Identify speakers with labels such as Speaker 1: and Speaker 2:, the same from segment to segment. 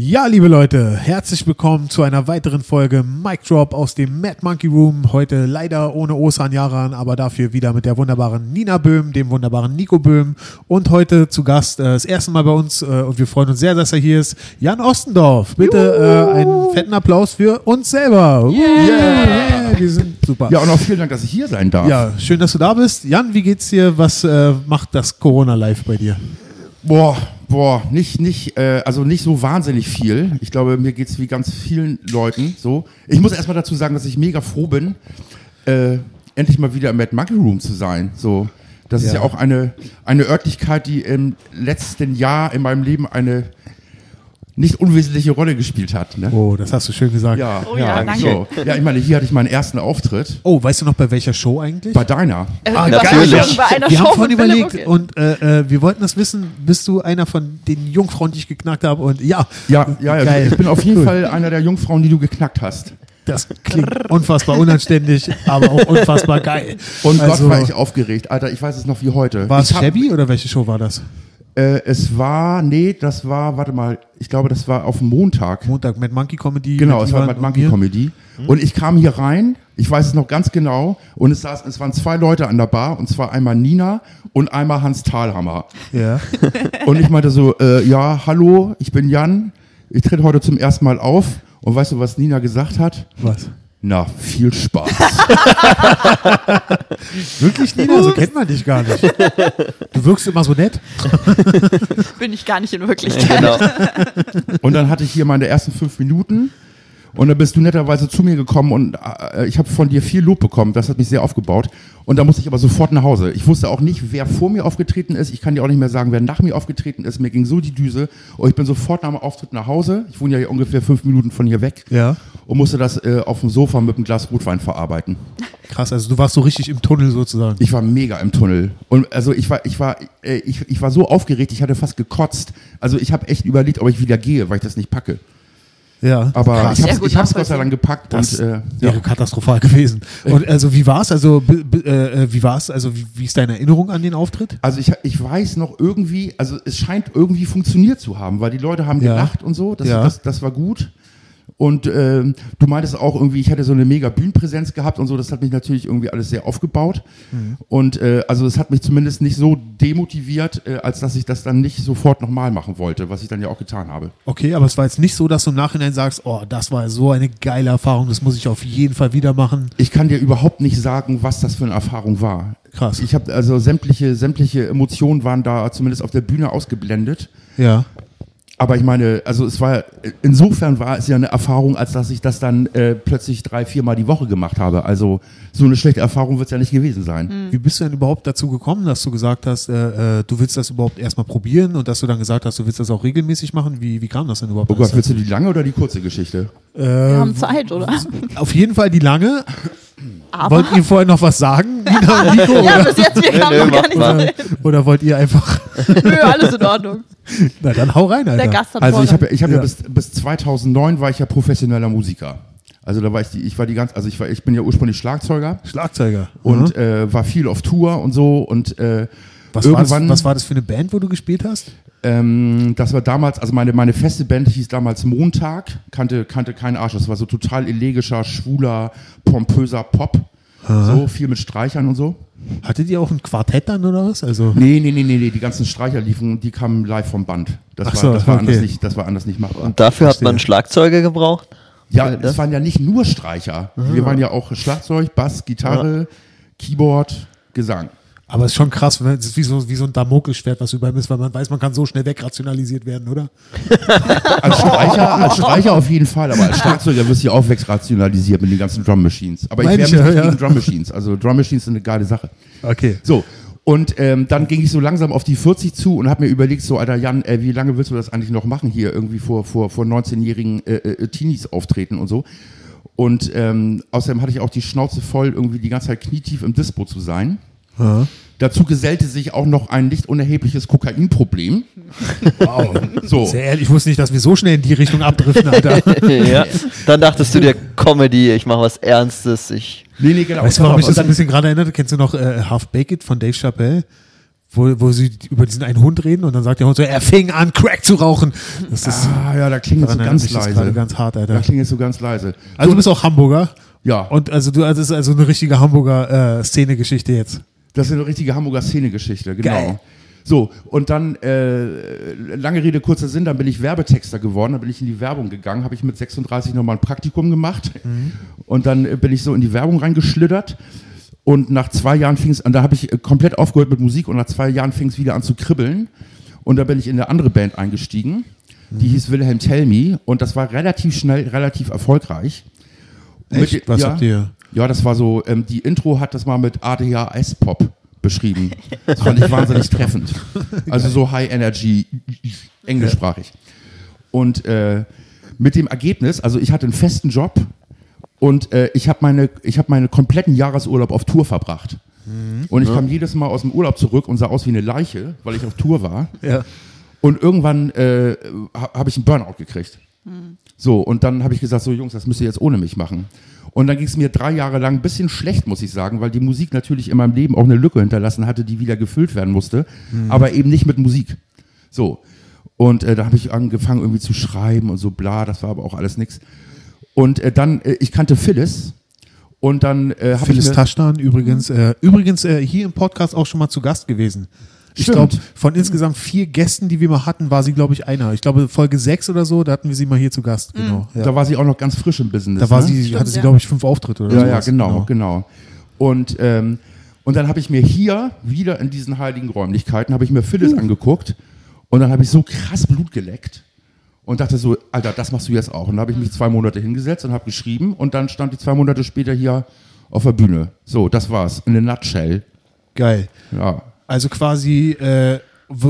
Speaker 1: Ja, liebe Leute, herzlich willkommen zu einer weiteren Folge Mic Drop aus dem Mad Monkey Room. Heute leider ohne Osan Yaran, aber dafür wieder mit der wunderbaren Nina Böhm, dem wunderbaren Nico Böhm und heute zu Gast äh, das erste Mal bei uns äh, und wir freuen uns sehr, dass er hier ist, Jan Ostendorf. Bitte äh, einen fetten Applaus für uns selber. Yeah. Yeah. Wir sind super.
Speaker 2: Ja, und auch vielen Dank, dass ich hier sein darf.
Speaker 1: Ja, schön, dass du da bist. Jan, wie geht's dir? Was äh, macht das Corona Live bei dir?
Speaker 2: Boah, boah, nicht, nicht, äh, also nicht so wahnsinnig viel. Ich glaube, mir geht es wie ganz vielen Leuten so. Ich muss erstmal dazu sagen, dass ich mega froh bin, äh, endlich mal wieder im Mad Monkey Room zu sein. So. Das ja. ist ja auch eine, eine Örtlichkeit, die im letzten Jahr in meinem Leben eine nicht unwesentliche Rolle gespielt hat. Ne?
Speaker 1: Oh, das hast du schön gesagt.
Speaker 2: Ja, oh, ja, ja danke. So. Ja, ich meine, hier hatte ich meinen ersten Auftritt.
Speaker 1: Oh, weißt du noch bei welcher Show eigentlich?
Speaker 2: Bei deiner.
Speaker 1: Äh, ah, natürlich. Bei einer wir Show haben vorhin überlegt und äh, äh, wir wollten das wissen, bist du einer von den Jungfrauen, die ich geknackt habe und ja.
Speaker 2: Ja, ja, ja geil. ich bin auf jeden Fall einer der Jungfrauen, die du geknackt hast.
Speaker 1: Das klingt unfassbar unanständig, aber auch unfassbar geil.
Speaker 2: Und also, Gott war ich aufgeregt. Alter, ich weiß es noch wie heute.
Speaker 1: War es Shabby oder welche Show war das?
Speaker 2: Äh, es war, nee, das war, warte mal, ich glaube, das war auf Montag.
Speaker 1: Montag, Mad Monkey Comedy.
Speaker 2: Genau, es war Mad Monkey mir. Comedy. Mhm. Und ich kam hier rein, ich weiß es noch ganz genau, und es, saß, es waren zwei Leute an der Bar, und zwar einmal Nina und einmal Hans Thalhammer.
Speaker 1: Ja.
Speaker 2: und ich meinte so, äh, ja, hallo, ich bin Jan, ich trete heute zum ersten Mal auf. Und weißt du, was Nina gesagt hat?
Speaker 1: Was?
Speaker 2: Na, viel Spaß.
Speaker 1: Wirklich, Nina? So kennt man dich gar nicht. Du wirkst immer so nett.
Speaker 3: Bin ich gar nicht in Wirklichkeit. Genau.
Speaker 2: Und dann hatte ich hier meine ersten fünf Minuten und dann bist du netterweise zu mir gekommen und äh, ich habe von dir viel Lob bekommen. Das hat mich sehr aufgebaut. Und da musste ich aber sofort nach Hause. Ich wusste auch nicht, wer vor mir aufgetreten ist. Ich kann dir auch nicht mehr sagen, wer nach mir aufgetreten ist. Mir ging so die Düse. Und ich bin sofort nach dem Auftritt nach Hause. Ich wohne ja hier ungefähr fünf Minuten von hier weg.
Speaker 1: Ja.
Speaker 2: Und musste das äh, auf dem Sofa mit einem Glas Rotwein verarbeiten.
Speaker 1: Krass, also du warst so richtig im Tunnel sozusagen.
Speaker 2: Ich war mega im Tunnel. Und also ich war, ich war, äh, ich, ich war so aufgeregt, ich hatte fast gekotzt. Also ich habe echt überlegt, ob ich wieder gehe, weil ich das nicht packe.
Speaker 1: Ja,
Speaker 2: aber krass. ich habe es Gott sei Dank gepackt.
Speaker 1: Das und, äh, wäre ja. katastrophal gewesen. Und also wie war es? Also äh, wie war es? Also wie, wie, ist deine Erinnerung an den Auftritt?
Speaker 2: Also ich, ich weiß noch irgendwie, also es scheint irgendwie funktioniert zu haben, weil die Leute haben ja. gelacht und so. Das, ja. das, das war gut. Und äh, du meintest auch irgendwie, ich hätte so eine mega Bühnenpräsenz gehabt und so. Das hat mich natürlich irgendwie alles sehr aufgebaut. Mhm. Und äh, also es hat mich zumindest nicht so demotiviert, äh, als dass ich das dann nicht sofort nochmal machen wollte, was ich dann ja auch getan habe.
Speaker 1: Okay, aber es war jetzt nicht so, dass du im Nachhinein sagst, oh, das war so eine geile Erfahrung, das muss ich auf jeden Fall wieder machen.
Speaker 2: Ich kann dir überhaupt nicht sagen, was das für eine Erfahrung war.
Speaker 1: Krass.
Speaker 2: Ich habe also sämtliche, sämtliche Emotionen waren da zumindest auf der Bühne ausgeblendet.
Speaker 1: Ja.
Speaker 2: Aber ich meine, also es war, insofern war es ja eine Erfahrung, als dass ich das dann äh, plötzlich drei, viermal die Woche gemacht habe. Also so eine schlechte Erfahrung wird es ja nicht gewesen sein.
Speaker 1: Mhm. Wie bist du denn überhaupt dazu gekommen, dass du gesagt hast, äh, äh, du willst das überhaupt erstmal probieren und dass du dann gesagt hast, du willst das auch regelmäßig machen? Wie, wie kam das denn überhaupt?
Speaker 2: Oh Gott, willst du die lange oder die kurze Geschichte?
Speaker 3: Äh, Wir haben Zeit, oder?
Speaker 1: Auf jeden Fall die lange. Aber wollt ihr vorher noch was sagen? Nina,
Speaker 3: Nico, ja, bis jetzt, wir haben noch gar nicht
Speaker 1: oder, oder wollt ihr einfach.
Speaker 3: Nö, alles in Ordnung.
Speaker 1: Na dann hau rein, Alter.
Speaker 3: Der Gast hat
Speaker 2: also ich habe ich hab ja, ja bis, bis 2009 war ich ja professioneller Musiker. Also da war ich die, ich war die ganz, also ich war, ich bin ja ursprünglich Schlagzeuger.
Speaker 1: Schlagzeuger.
Speaker 2: Und mhm. äh, war viel auf Tour und so und äh,
Speaker 1: was irgendwann. War das, was war das für eine Band, wo du gespielt hast?
Speaker 2: Ähm, das war damals, also meine, meine feste Band hieß damals Montag, kannte, kannte kein Arsch. Das war so total elegischer, schwuler, pompöser Pop. Aha. So viel mit Streichern und so.
Speaker 1: Hattet ihr auch ein Quartett dann oder was? Also
Speaker 2: nee, nee, nee, nee, nee. die ganzen Streicher liefen, die kamen live vom Band. Das, so, war, das, war, okay. anders nicht, das war anders nicht machbar.
Speaker 4: Und dafür hat man Schlagzeuge gebraucht?
Speaker 2: Ja, das waren ja nicht nur Streicher. Aha. Wir waren ja auch Schlagzeug, Bass, Gitarre, ja. Keyboard, Gesang.
Speaker 1: Aber es ist schon krass, es ist wie so, wie so ein Damokelschwert, was über ihm ist, weil man weiß, man kann so schnell wegrationalisiert werden, oder?
Speaker 2: als, Streicher, als Streicher auf jeden Fall, aber als Schlagzeuger wirst du ja auch wegrationalisiert mit den ganzen Drum Machines. Aber Meine ich wäre ja, ja. gegen Drum Machines. Also Drum Machines sind eine geile Sache.
Speaker 1: Okay.
Speaker 2: So. Und ähm, dann ging ich so langsam auf die 40 zu und habe mir überlegt, so, Alter Jan, äh, wie lange willst du das eigentlich noch machen, hier irgendwie vor, vor, vor 19-jährigen äh, äh, Teenies auftreten und so. Und ähm, außerdem hatte ich auch die Schnauze voll, irgendwie die ganze Zeit knietief im Dispo zu sein. Ja. Dazu gesellte sich auch noch ein nicht unerhebliches Kokainproblem.
Speaker 1: Wow. So. Sehr ehrlich, ich wusste nicht, dass wir so schnell in die Richtung abdriften, Alter.
Speaker 4: ja. Dann dachtest du dir, Comedy, ich mache was Ernstes, ich.
Speaker 1: Nee, nee, genau. Weißt du, warum mich das ein bisschen gerade erinnert? Kennst du noch äh, Half Baked von Dave Chappelle? wo, wo sie über diesen einen Hund reden und dann sagt der Hund so, er fing an, Crack zu rauchen. Das ist
Speaker 2: Ah, ja, da klingt es so ganz leise.
Speaker 1: gerade ganz hart,
Speaker 2: Da
Speaker 1: Alter.
Speaker 2: klingt es so ganz leise.
Speaker 1: Also du bist auch Hamburger
Speaker 2: Ja,
Speaker 1: und also du, also das ist also eine richtige Hamburger äh, Szene-Geschichte jetzt.
Speaker 2: Das ist eine richtige Hamburger Szene-Geschichte, genau.
Speaker 1: Geil.
Speaker 2: So, und dann, äh, lange Rede, kurzer Sinn, dann bin ich Werbetexter geworden, dann bin ich in die Werbung gegangen, habe ich mit 36 nochmal ein Praktikum gemacht und dann bin ich so in die Werbung reingeschlittert und nach zwei Jahren fing es an, da habe ich äh, komplett aufgehört mit Musik und nach zwei Jahren fing es wieder an zu kribbeln und da bin ich in eine andere Band eingestiegen, die hieß Wilhelm Tell Me und das war relativ schnell, relativ erfolgreich.
Speaker 1: Echt?
Speaker 2: mit-
Speaker 1: Was
Speaker 2: ja,
Speaker 1: habt ihr?
Speaker 2: Ja, das war so, ähm, die Intro hat das mal mit ADHS Pop beschrieben. Das fand ich wahnsinnig treffend. Also so High Energy, englischsprachig. Und äh, mit dem Ergebnis, also ich hatte einen festen Job und äh, ich habe meine, ich habe meine kompletten Jahresurlaub auf Tour verbracht. Und ich kam jedes Mal aus dem Urlaub zurück und sah aus wie eine Leiche, weil ich auf Tour war.
Speaker 1: Ja.
Speaker 2: Und irgendwann äh, ha- habe ich einen Burnout gekriegt. So, und dann habe ich gesagt, so Jungs, das müsst ihr jetzt ohne mich machen. Und dann ging es mir drei Jahre lang ein bisschen schlecht, muss ich sagen, weil die Musik natürlich in meinem Leben auch eine Lücke hinterlassen hatte, die wieder gefüllt werden musste, aber eben nicht mit Musik. So. Und äh, da habe ich angefangen irgendwie zu schreiben und so bla, das war aber auch alles nix. Und äh, dann, äh, ich kannte Phyllis und dann äh, habe ich
Speaker 1: Phyllis
Speaker 2: mir,
Speaker 1: Taschdan übrigens, äh, übrigens äh, hier im Podcast auch schon mal zu Gast gewesen. Ich glaube, von insgesamt vier Gästen, die wir mal hatten, war sie, glaube ich, einer. Ich glaube, Folge sechs oder so, da hatten wir sie mal hier zu Gast. Genau. Ja.
Speaker 2: da war sie auch noch ganz frisch im Business.
Speaker 1: Da war
Speaker 2: ne?
Speaker 1: sie,
Speaker 3: Stimmt,
Speaker 1: hatte sie,
Speaker 3: ja.
Speaker 1: glaube ich, fünf Auftritte oder
Speaker 2: Ja,
Speaker 1: sowas.
Speaker 2: ja, genau, genau. Und, ähm, und dann habe ich mir hier, wieder in diesen heiligen Räumlichkeiten, habe ich mir Phyllis angeguckt und dann habe ich so krass Blut geleckt und dachte so, Alter, das machst du jetzt auch. Und dann habe ich mich zwei Monate hingesetzt und habe geschrieben und dann stand ich zwei Monate später hier auf der Bühne. So, das war's. In a nutshell.
Speaker 1: Geil.
Speaker 2: Ja.
Speaker 1: Also quasi, äh,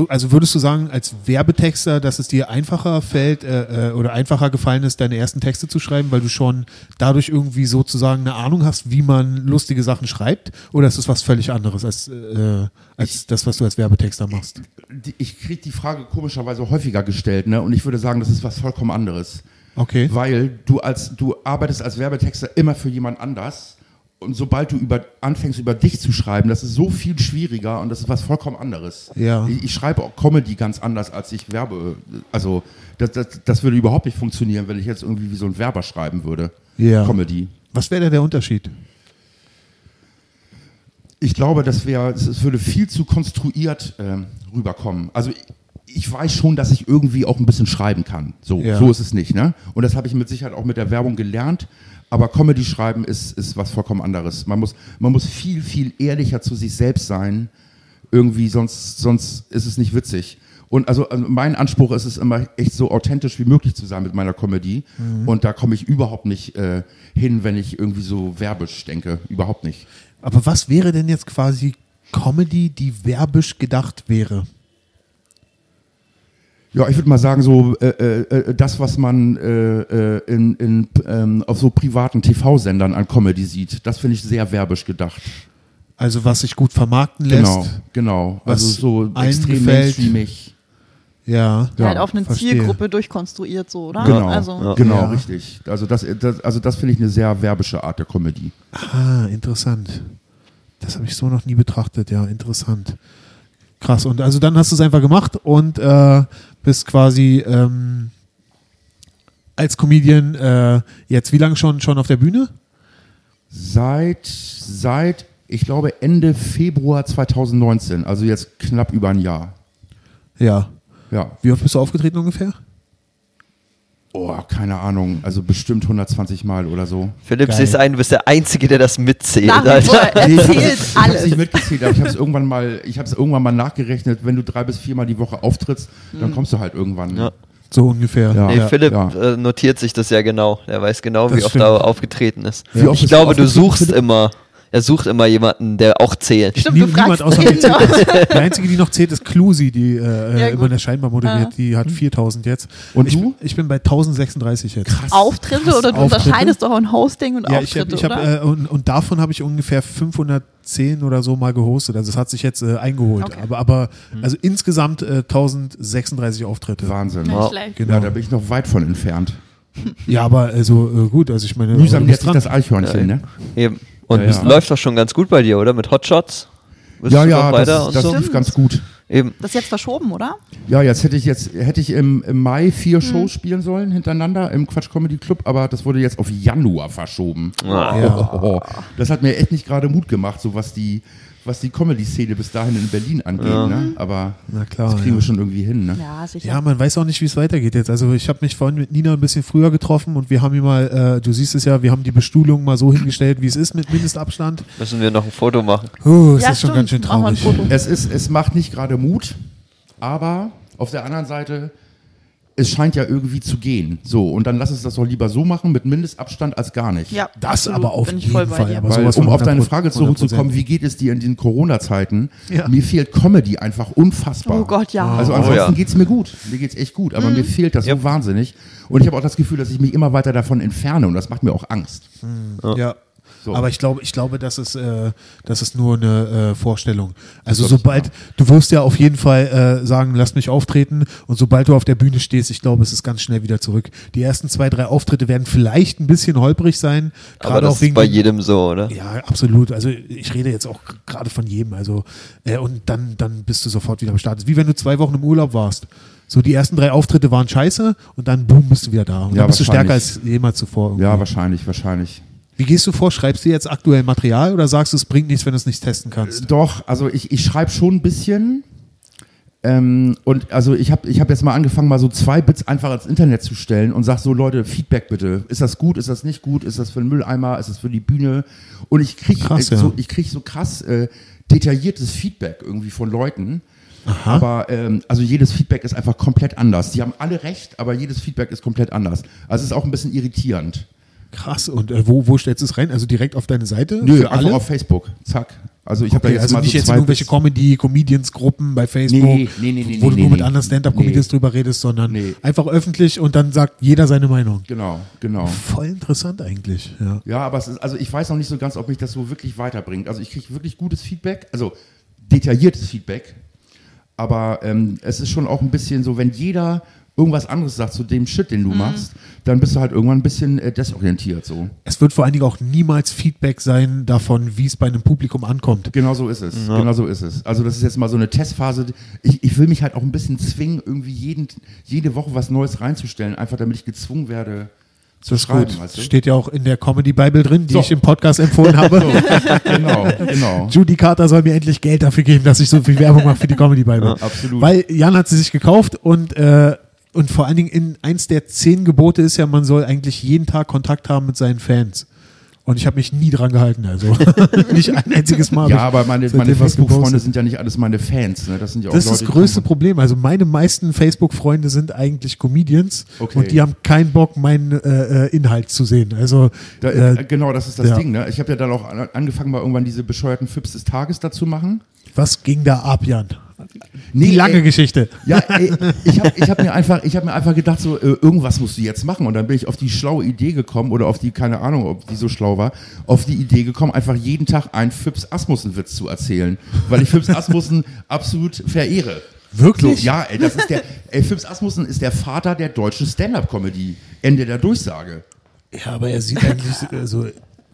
Speaker 1: also würdest du sagen, als Werbetexter, dass es dir einfacher fällt äh, äh, oder einfacher gefallen ist, deine ersten Texte zu schreiben, weil du schon dadurch irgendwie sozusagen eine Ahnung hast, wie man lustige Sachen schreibt? Oder ist es was völlig anderes als, äh, als das, was du als Werbetexter machst?
Speaker 2: Die, ich kriege die Frage komischerweise häufiger gestellt, ne? Und ich würde sagen, das ist was vollkommen anderes.
Speaker 1: Okay.
Speaker 2: Weil du als du arbeitest als Werbetexter immer für jemand anders und sobald du über anfängst über dich zu schreiben, das ist so viel schwieriger und das ist was vollkommen anderes.
Speaker 1: Ja.
Speaker 2: Ich, ich schreibe auch Comedy ganz anders als ich Werbe. Also das, das, das würde überhaupt nicht funktionieren, wenn ich jetzt irgendwie wie so ein Werber schreiben würde.
Speaker 1: Ja.
Speaker 2: Comedy.
Speaker 1: Was wäre da der Unterschied?
Speaker 2: Ich glaube, das wäre, es würde viel zu konstruiert ähm, rüberkommen. Also ich, ich weiß schon, dass ich irgendwie auch ein bisschen schreiben kann. So,
Speaker 1: Ja.
Speaker 2: so ist es nicht, ne? Und das habe ich mit Sicherheit auch mit der Werbung gelernt. Aber Comedy schreiben ist, ist was vollkommen anderes. Man muss, man muss viel, viel ehrlicher zu sich selbst sein. Irgendwie, sonst, sonst ist es nicht witzig. Und also, also mein Anspruch ist es immer, echt so authentisch wie möglich zu sein mit meiner Comedy. Und da komme ich überhaupt nicht äh, hin, wenn ich irgendwie so werbisch denke. Überhaupt nicht.
Speaker 1: Aber was wäre denn jetzt quasi Comedy, die werbisch gedacht wäre?
Speaker 2: Ja, ich würde mal sagen, so äh, äh, äh, das, was man äh, äh, in, in, ähm, auf so privaten TV-Sendern an Comedy sieht, das finde ich sehr werbisch gedacht.
Speaker 1: Also was sich gut vermarkten lässt?
Speaker 2: Genau, genau.
Speaker 1: Was
Speaker 2: also so extrem mainstreamig.
Speaker 1: Ja.
Speaker 2: Ja,
Speaker 3: halt auf eine
Speaker 1: verstehe.
Speaker 3: Zielgruppe durchkonstruiert, so, oder?
Speaker 2: Genau,
Speaker 3: Also,
Speaker 4: Ja.
Speaker 2: genau,
Speaker 1: Ja.
Speaker 2: richtig. Also das, das, also das finde ich eine sehr werbische Art der Comedy.
Speaker 1: Ah, interessant. Das habe ich so noch nie betrachtet, ja, interessant. Krass. Und also dann hast du es einfach gemacht und äh, bist quasi ähm, als Comedian äh, jetzt wie lange schon schon auf der Bühne?
Speaker 2: Seit, seit, ich glaube, Ende Februar 2019, also jetzt knapp über ein Jahr.
Speaker 1: Ja.
Speaker 2: Ja.
Speaker 1: Wie oft bist du aufgetreten ungefähr?
Speaker 2: Oh, keine Ahnung, also bestimmt 120 Mal oder so.
Speaker 4: Philipp, siehst ein, du bist der Einzige, der das mitzählt.
Speaker 3: nach vor,
Speaker 4: Alter.
Speaker 3: er
Speaker 2: Nee, ich hab's-
Speaker 3: erzählt
Speaker 2: Ich habe es nicht
Speaker 3: alles.
Speaker 2: mitgezählt, aber ich habe es irgendwann mal, ich habe es irgendwann mal nachgerechnet. Wenn du drei bis viermal die Woche auftrittst, dann kommst du halt irgendwann.
Speaker 4: Ja.
Speaker 1: So ungefähr.
Speaker 2: Ja.
Speaker 4: Nee, Philipp
Speaker 2: ja.
Speaker 4: äh, notiert sich das ja genau. Er weiß genau,
Speaker 1: Das
Speaker 4: wie oft
Speaker 1: stimmt.
Speaker 4: er aufgetreten ist.
Speaker 2: Wie oft
Speaker 4: ich
Speaker 2: du
Speaker 4: glaube, du suchst
Speaker 2: Philipp?
Speaker 4: immer, er sucht immer jemanden, der auch zählt.
Speaker 3: Stimmt,
Speaker 1: Nie,
Speaker 3: du
Speaker 1: niemand außer
Speaker 3: ihn
Speaker 1: mir zählt. Die einzige, die noch zählt, ist Clusi, die äh,
Speaker 3: Ja,
Speaker 1: immer in der Scheinbar moderiert.
Speaker 3: Ah.
Speaker 1: Die hat 4000 jetzt.
Speaker 2: Und
Speaker 1: ich,
Speaker 2: du?
Speaker 1: Ich bin bei 1036 jetzt. Krass.
Speaker 3: Auftritte oder du
Speaker 1: Auftritte?
Speaker 3: unterscheidest doch ein Hosting und
Speaker 1: Ja, ich hab,
Speaker 3: Auftritte,
Speaker 1: ich hab,
Speaker 3: oder?
Speaker 1: äh, und, und davon habe ich ungefähr 510 oder so mal gehostet. Also es hat sich jetzt äh, eingeholt.
Speaker 3: Okay.
Speaker 1: Aber, aber also insgesamt äh, 1036 Auftritte.
Speaker 2: Wahnsinn.
Speaker 3: Schlecht.
Speaker 1: Genau.
Speaker 2: Ja, da bin ich noch weit von entfernt.
Speaker 1: Ja, aber also äh, gut, also ich meine.
Speaker 2: Mühsam
Speaker 1: dran.
Speaker 2: das Eichhörnchen,
Speaker 4: Ja.
Speaker 2: ne?
Speaker 4: Eben. Und
Speaker 2: Ja,
Speaker 4: es
Speaker 2: ja.
Speaker 4: läuft doch schon ganz gut bei dir, oder? Mit Hotshots? Bist
Speaker 2: Ja, ja, das,
Speaker 4: und
Speaker 2: das
Speaker 4: so?
Speaker 2: lief ganz gut.
Speaker 4: Eben.
Speaker 3: Das ist jetzt verschoben, oder?
Speaker 2: Ja, jetzt hätte ich jetzt hätte ich im, im Mai
Speaker 3: Hm.
Speaker 2: vier Shows spielen sollen hintereinander im Quatsch Comedy Club, aber das wurde jetzt auf Januar verschoben.
Speaker 4: Ah.
Speaker 2: Oh, das hat mir echt nicht gerade Mut gemacht, so was die was die Comedy-Szene bis dahin in Berlin angeht. Ne? Aber
Speaker 1: Na klar,
Speaker 2: das kriegen
Speaker 1: ja.
Speaker 2: wir schon irgendwie hin. Ne?
Speaker 3: Ja, sicher.
Speaker 1: Ja, man weiß auch nicht, wie es weitergeht jetzt. Also ich habe mich vorhin mit Nina ein bisschen früher getroffen und wir haben hier mal, äh, du siehst es ja, wir haben die Bestuhlung mal so hingestellt, wie es ist mit Mindestabstand.
Speaker 4: Müssen wir noch ein Foto machen.
Speaker 1: Oh, ist
Speaker 3: Ja,
Speaker 1: schon
Speaker 3: stimmt.
Speaker 1: ganz schön traurig.
Speaker 2: Es, ist, es macht nicht gerade Mut, aber auf der anderen Seite, es scheint ja irgendwie zu gehen. So, und dann lass uns das doch lieber so machen mit Mindestabstand als gar nicht.
Speaker 3: Ja,
Speaker 1: Das
Speaker 3: absolut,
Speaker 1: aber auf jeden Fall, aber
Speaker 2: Weil, um auf deine
Speaker 1: 100%,
Speaker 2: Frage zurückzukommen, wie geht es dir in den Corona-Zeiten?
Speaker 1: Ja.
Speaker 2: Mir fehlt Comedy einfach unfassbar.
Speaker 3: Oh Gott, ja.
Speaker 2: Also
Speaker 4: Oh,
Speaker 2: ansonsten
Speaker 4: ja.
Speaker 2: geht's mir gut. Mir geht's echt gut, aber mir fehlt das so
Speaker 4: Yep.
Speaker 2: wahnsinnig. Und ich habe auch das Gefühl, dass ich mich immer weiter davon entferne und das macht mir auch Angst.
Speaker 1: Ja.
Speaker 2: So.
Speaker 1: Aber ich glaube, ich glaube, das ist, äh, das ist nur eine äh, Vorstellung. Also
Speaker 2: ich
Speaker 1: sobald, du wirst ja auf jeden Fall äh, sagen, lass mich auftreten und sobald du auf der Bühne stehst, ich glaube, es ist ganz schnell wieder zurück. Die ersten zwei, drei Auftritte werden vielleicht ein bisschen holprig sein,
Speaker 4: Aber
Speaker 1: gerade
Speaker 4: das
Speaker 1: auch wegen
Speaker 4: ist bei
Speaker 1: dem-
Speaker 4: jedem so, oder?
Speaker 1: Ja, absolut. Also ich rede jetzt auch gerade von jedem. Also äh, und dann, dann bist du sofort wieder am Start. Es ist wie wenn du zwei Wochen im Urlaub warst. So die ersten drei Auftritte waren scheiße und dann boom bist du wieder da. Und
Speaker 2: Ja,
Speaker 1: dann bist du stärker als jemals zuvor. irgendwie.
Speaker 2: Ja, wahrscheinlich, wahrscheinlich.
Speaker 1: Wie gehst du vor? Schreibst du jetzt aktuell Material oder sagst du, es bringt nichts, wenn du es nicht testen kannst?
Speaker 2: Doch, also ich, ich schreibe schon ein bisschen. Ähm, und also ich habe ich hab jetzt mal angefangen, mal so zwei Bits einfach ins Internet zu stellen und sag so, Leute, Feedback bitte. Ist das gut, ist das nicht gut, ist das für den Mülleimer, ist das für die Bühne? Und ich kriege
Speaker 1: Krass,
Speaker 2: äh,
Speaker 1: ja.
Speaker 2: so, ich krieg so krass äh, detailliertes Feedback irgendwie von Leuten. Aber ähm, also jedes Feedback ist einfach komplett anders. Die haben alle recht, aber jedes Feedback ist komplett anders. Also es ist auch ein bisschen irritierend.
Speaker 1: Krass. Und äh, wo, wo stellst du es rein? Also direkt auf deine Seite?
Speaker 2: Nö, einfach
Speaker 1: alle?
Speaker 2: auf Facebook. Zack. Also ich habe
Speaker 1: Okay,
Speaker 2: da jetzt
Speaker 1: also
Speaker 2: mal
Speaker 1: nicht
Speaker 2: so
Speaker 1: jetzt irgendwelche
Speaker 2: Bits-
Speaker 1: Comedy-Comedians-Gruppen bei Facebook,
Speaker 2: Nee, nee, nee, nee,
Speaker 1: wo du nur mit anderen Stand-Up-Comedians
Speaker 2: Nee.
Speaker 1: drüber redest, sondern einfach öffentlich und dann sagt jeder seine Meinung.
Speaker 2: Genau, genau.
Speaker 1: Voll interessant eigentlich. Ja.
Speaker 2: Ja, aber es ist, also ich weiß noch nicht so ganz, ob mich das so wirklich weiterbringt. Also ich kriege wirklich gutes Feedback, also detailliertes Feedback. Aber ähm, es ist schon auch ein bisschen so, wenn jeder irgendwas anderes sagt zu dem Shit, den du machst, dann bist du halt irgendwann ein bisschen äh, desorientiert so.
Speaker 1: Es wird vor allen Dingen auch niemals Feedback sein davon, wie es bei einem Publikum ankommt.
Speaker 2: Genau so ist es. Genau so ist es. Also das ist jetzt mal so eine Testphase. Ich, ich will mich halt auch ein bisschen zwingen, irgendwie jeden, jede Woche was Neues reinzustellen, einfach damit ich gezwungen werde zu
Speaker 1: Das
Speaker 2: schreiben.
Speaker 1: gut.
Speaker 2: Weißt du?
Speaker 1: Steht ja auch in der Comedy Bible drin, die
Speaker 2: So.
Speaker 1: ich im Podcast empfohlen habe.
Speaker 2: genau, genau.
Speaker 1: Judy Carter soll mir endlich Geld dafür geben, dass ich so viel Werbung mache für die Comedy Bible.
Speaker 2: absolut.
Speaker 1: Weil Jan hat sie sich gekauft und, äh, und vor allen Dingen in eins der zehn Gebote ist ja, man soll eigentlich jeden Tag Kontakt haben mit seinen Fans. Und ich habe mich nie dran gehalten, also nicht ein einziges Mal.
Speaker 2: Ja, aber meine, meine Facebook-Freunde sind ja nicht alles meine Fans. Ne? Das sind ja auch
Speaker 1: Das ist
Speaker 2: Leute,
Speaker 1: das
Speaker 2: die
Speaker 1: größte Problem. Also meine meisten Facebook-Freunde sind eigentlich Comedians
Speaker 2: Okay.
Speaker 1: und die haben keinen Bock, meinen äh, äh, Inhalt zu sehen. Also
Speaker 2: Da,
Speaker 1: äh,
Speaker 2: genau, das ist das
Speaker 1: ja.
Speaker 2: Ding. Ne? Ich habe ja dann auch an- angefangen, mal irgendwann diese bescheuerten Fips des Tages dazu machen.
Speaker 1: Was ging da ab, Jan?
Speaker 2: Nee,
Speaker 1: Die lange
Speaker 2: ey,
Speaker 1: Geschichte.
Speaker 2: Ja, ey, ich habe ich hab mir, einfach- ich hab mir einfach gedacht, so äh, irgendwas musst du jetzt machen. Und dann bin ich auf die schlaue Idee gekommen, oder auf die, keine Ahnung, ob die so schlau war, auf die Idee gekommen, einfach jeden Tag einen Fips Asmussen-Witz zu erzählen. Weil ich Fips Asmussen absolut verehre.
Speaker 1: Wirklich?
Speaker 2: So, ja, ey, das ist der, ey, Fips Asmussen ist der Vater der deutschen Stand-Up-Comedy. Ende der Durchsage.
Speaker 1: Ja, aber er sieht eigentlich äh, so,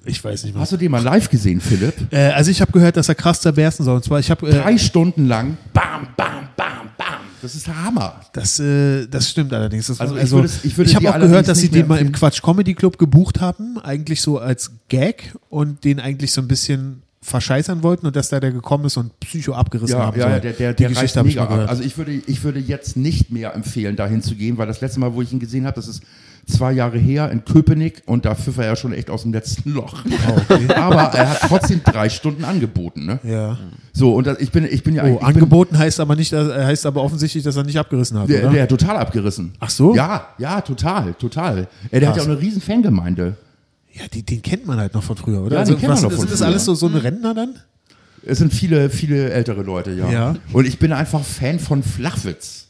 Speaker 1: ich weiß nicht was.
Speaker 2: Hast du den mal live gesehen, Philipp?
Speaker 1: Äh, also ich habe gehört, dass er krass zerbersten soll. Und zwar, ich habe, äh,
Speaker 2: Drei Stunden lang, bam, bam, bam, bam. Das ist der Hammer.
Speaker 1: das, äh, das stimmt allerdings. Das,
Speaker 2: Also ich
Speaker 1: also,
Speaker 2: würde es- ich würde
Speaker 1: habe auch gehört, dass sie
Speaker 2: mehr
Speaker 1: den mal im. Quatsch Comedy Club gebucht haben, eigentlich so als Gag und den eigentlich so ein bisschen verscheißern wollten und dass da der gekommen ist und Psycho abgerissen
Speaker 2: Ja,
Speaker 1: haben
Speaker 2: ja,
Speaker 1: soll.
Speaker 2: ja, der, der,
Speaker 1: Die
Speaker 2: der
Speaker 1: Geschichte habe ich mal
Speaker 2: ab.
Speaker 1: gehört.
Speaker 2: Also ich würde, ich würde jetzt nicht mehr empfehlen, dahin zu gehen, weil das letzte Mal, wo ich ihn gesehen habe, das ist zwei Jahre her in Köpenick und da pfiff er ja schon echt aus dem letzten Loch. Aber er hat trotzdem drei Stunden angeboten. Ne?
Speaker 1: ja.
Speaker 2: So, und das, ich bin, ich bin ja
Speaker 1: Oh,
Speaker 2: ich bin,
Speaker 1: angeboten heißt aber nicht, heißt aber offensichtlich, dass er nicht abgerissen hat,
Speaker 2: der,
Speaker 1: oder?
Speaker 2: der hat total abgerissen.
Speaker 1: Ach so?
Speaker 2: Ja, ja, total, total. Ey, der hat ja auch eine riesen Fangemeinde.
Speaker 1: ja, die, den kennt man halt noch von früher, oder?
Speaker 2: Ja,
Speaker 1: also,
Speaker 2: den kennt man
Speaker 1: was,
Speaker 2: noch von
Speaker 1: sind das
Speaker 2: früher.
Speaker 1: alles so, so eine Rentner dann?
Speaker 2: Es sind viele, viele ältere Leute, ja.
Speaker 1: Ja.
Speaker 2: Und ich bin einfach Fan von Flachwitz.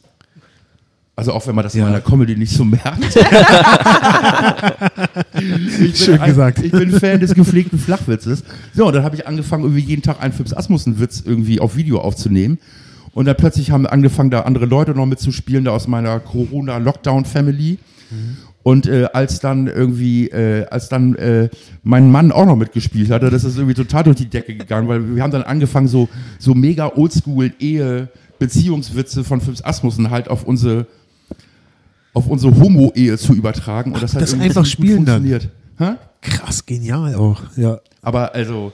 Speaker 2: Also auch wenn man das
Speaker 1: Ja.
Speaker 2: in meiner Comedy nicht so merkt.
Speaker 1: Schön
Speaker 2: ein,
Speaker 1: gesagt.
Speaker 2: Ich bin Fan des gepflegten Flachwitzes. So, und dann habe ich angefangen, irgendwie jeden Tag einen Fips Asmussen-Witz irgendwie auf Video aufzunehmen. Und dann plötzlich haben angefangen, da andere Leute noch mitzuspielen, da aus meiner Corona-Lockdown-Family. Und äh, als dann irgendwie, äh, als dann äh, mein Mann auch noch mitgespielt hatte, das ist irgendwie total durch die Decke gegangen, weil wir haben dann angefangen, so, so mega oldschool Ehe, Beziehungswitze von Phipps Asmussen halt auf unsere, auf unsere Homo-Ehe zu übertragen. Und das hat
Speaker 1: das
Speaker 2: irgendwie
Speaker 1: einfach spielen dann.
Speaker 2: funktioniert. Hä?
Speaker 1: Krass, genial auch. Ja.
Speaker 2: Aber also,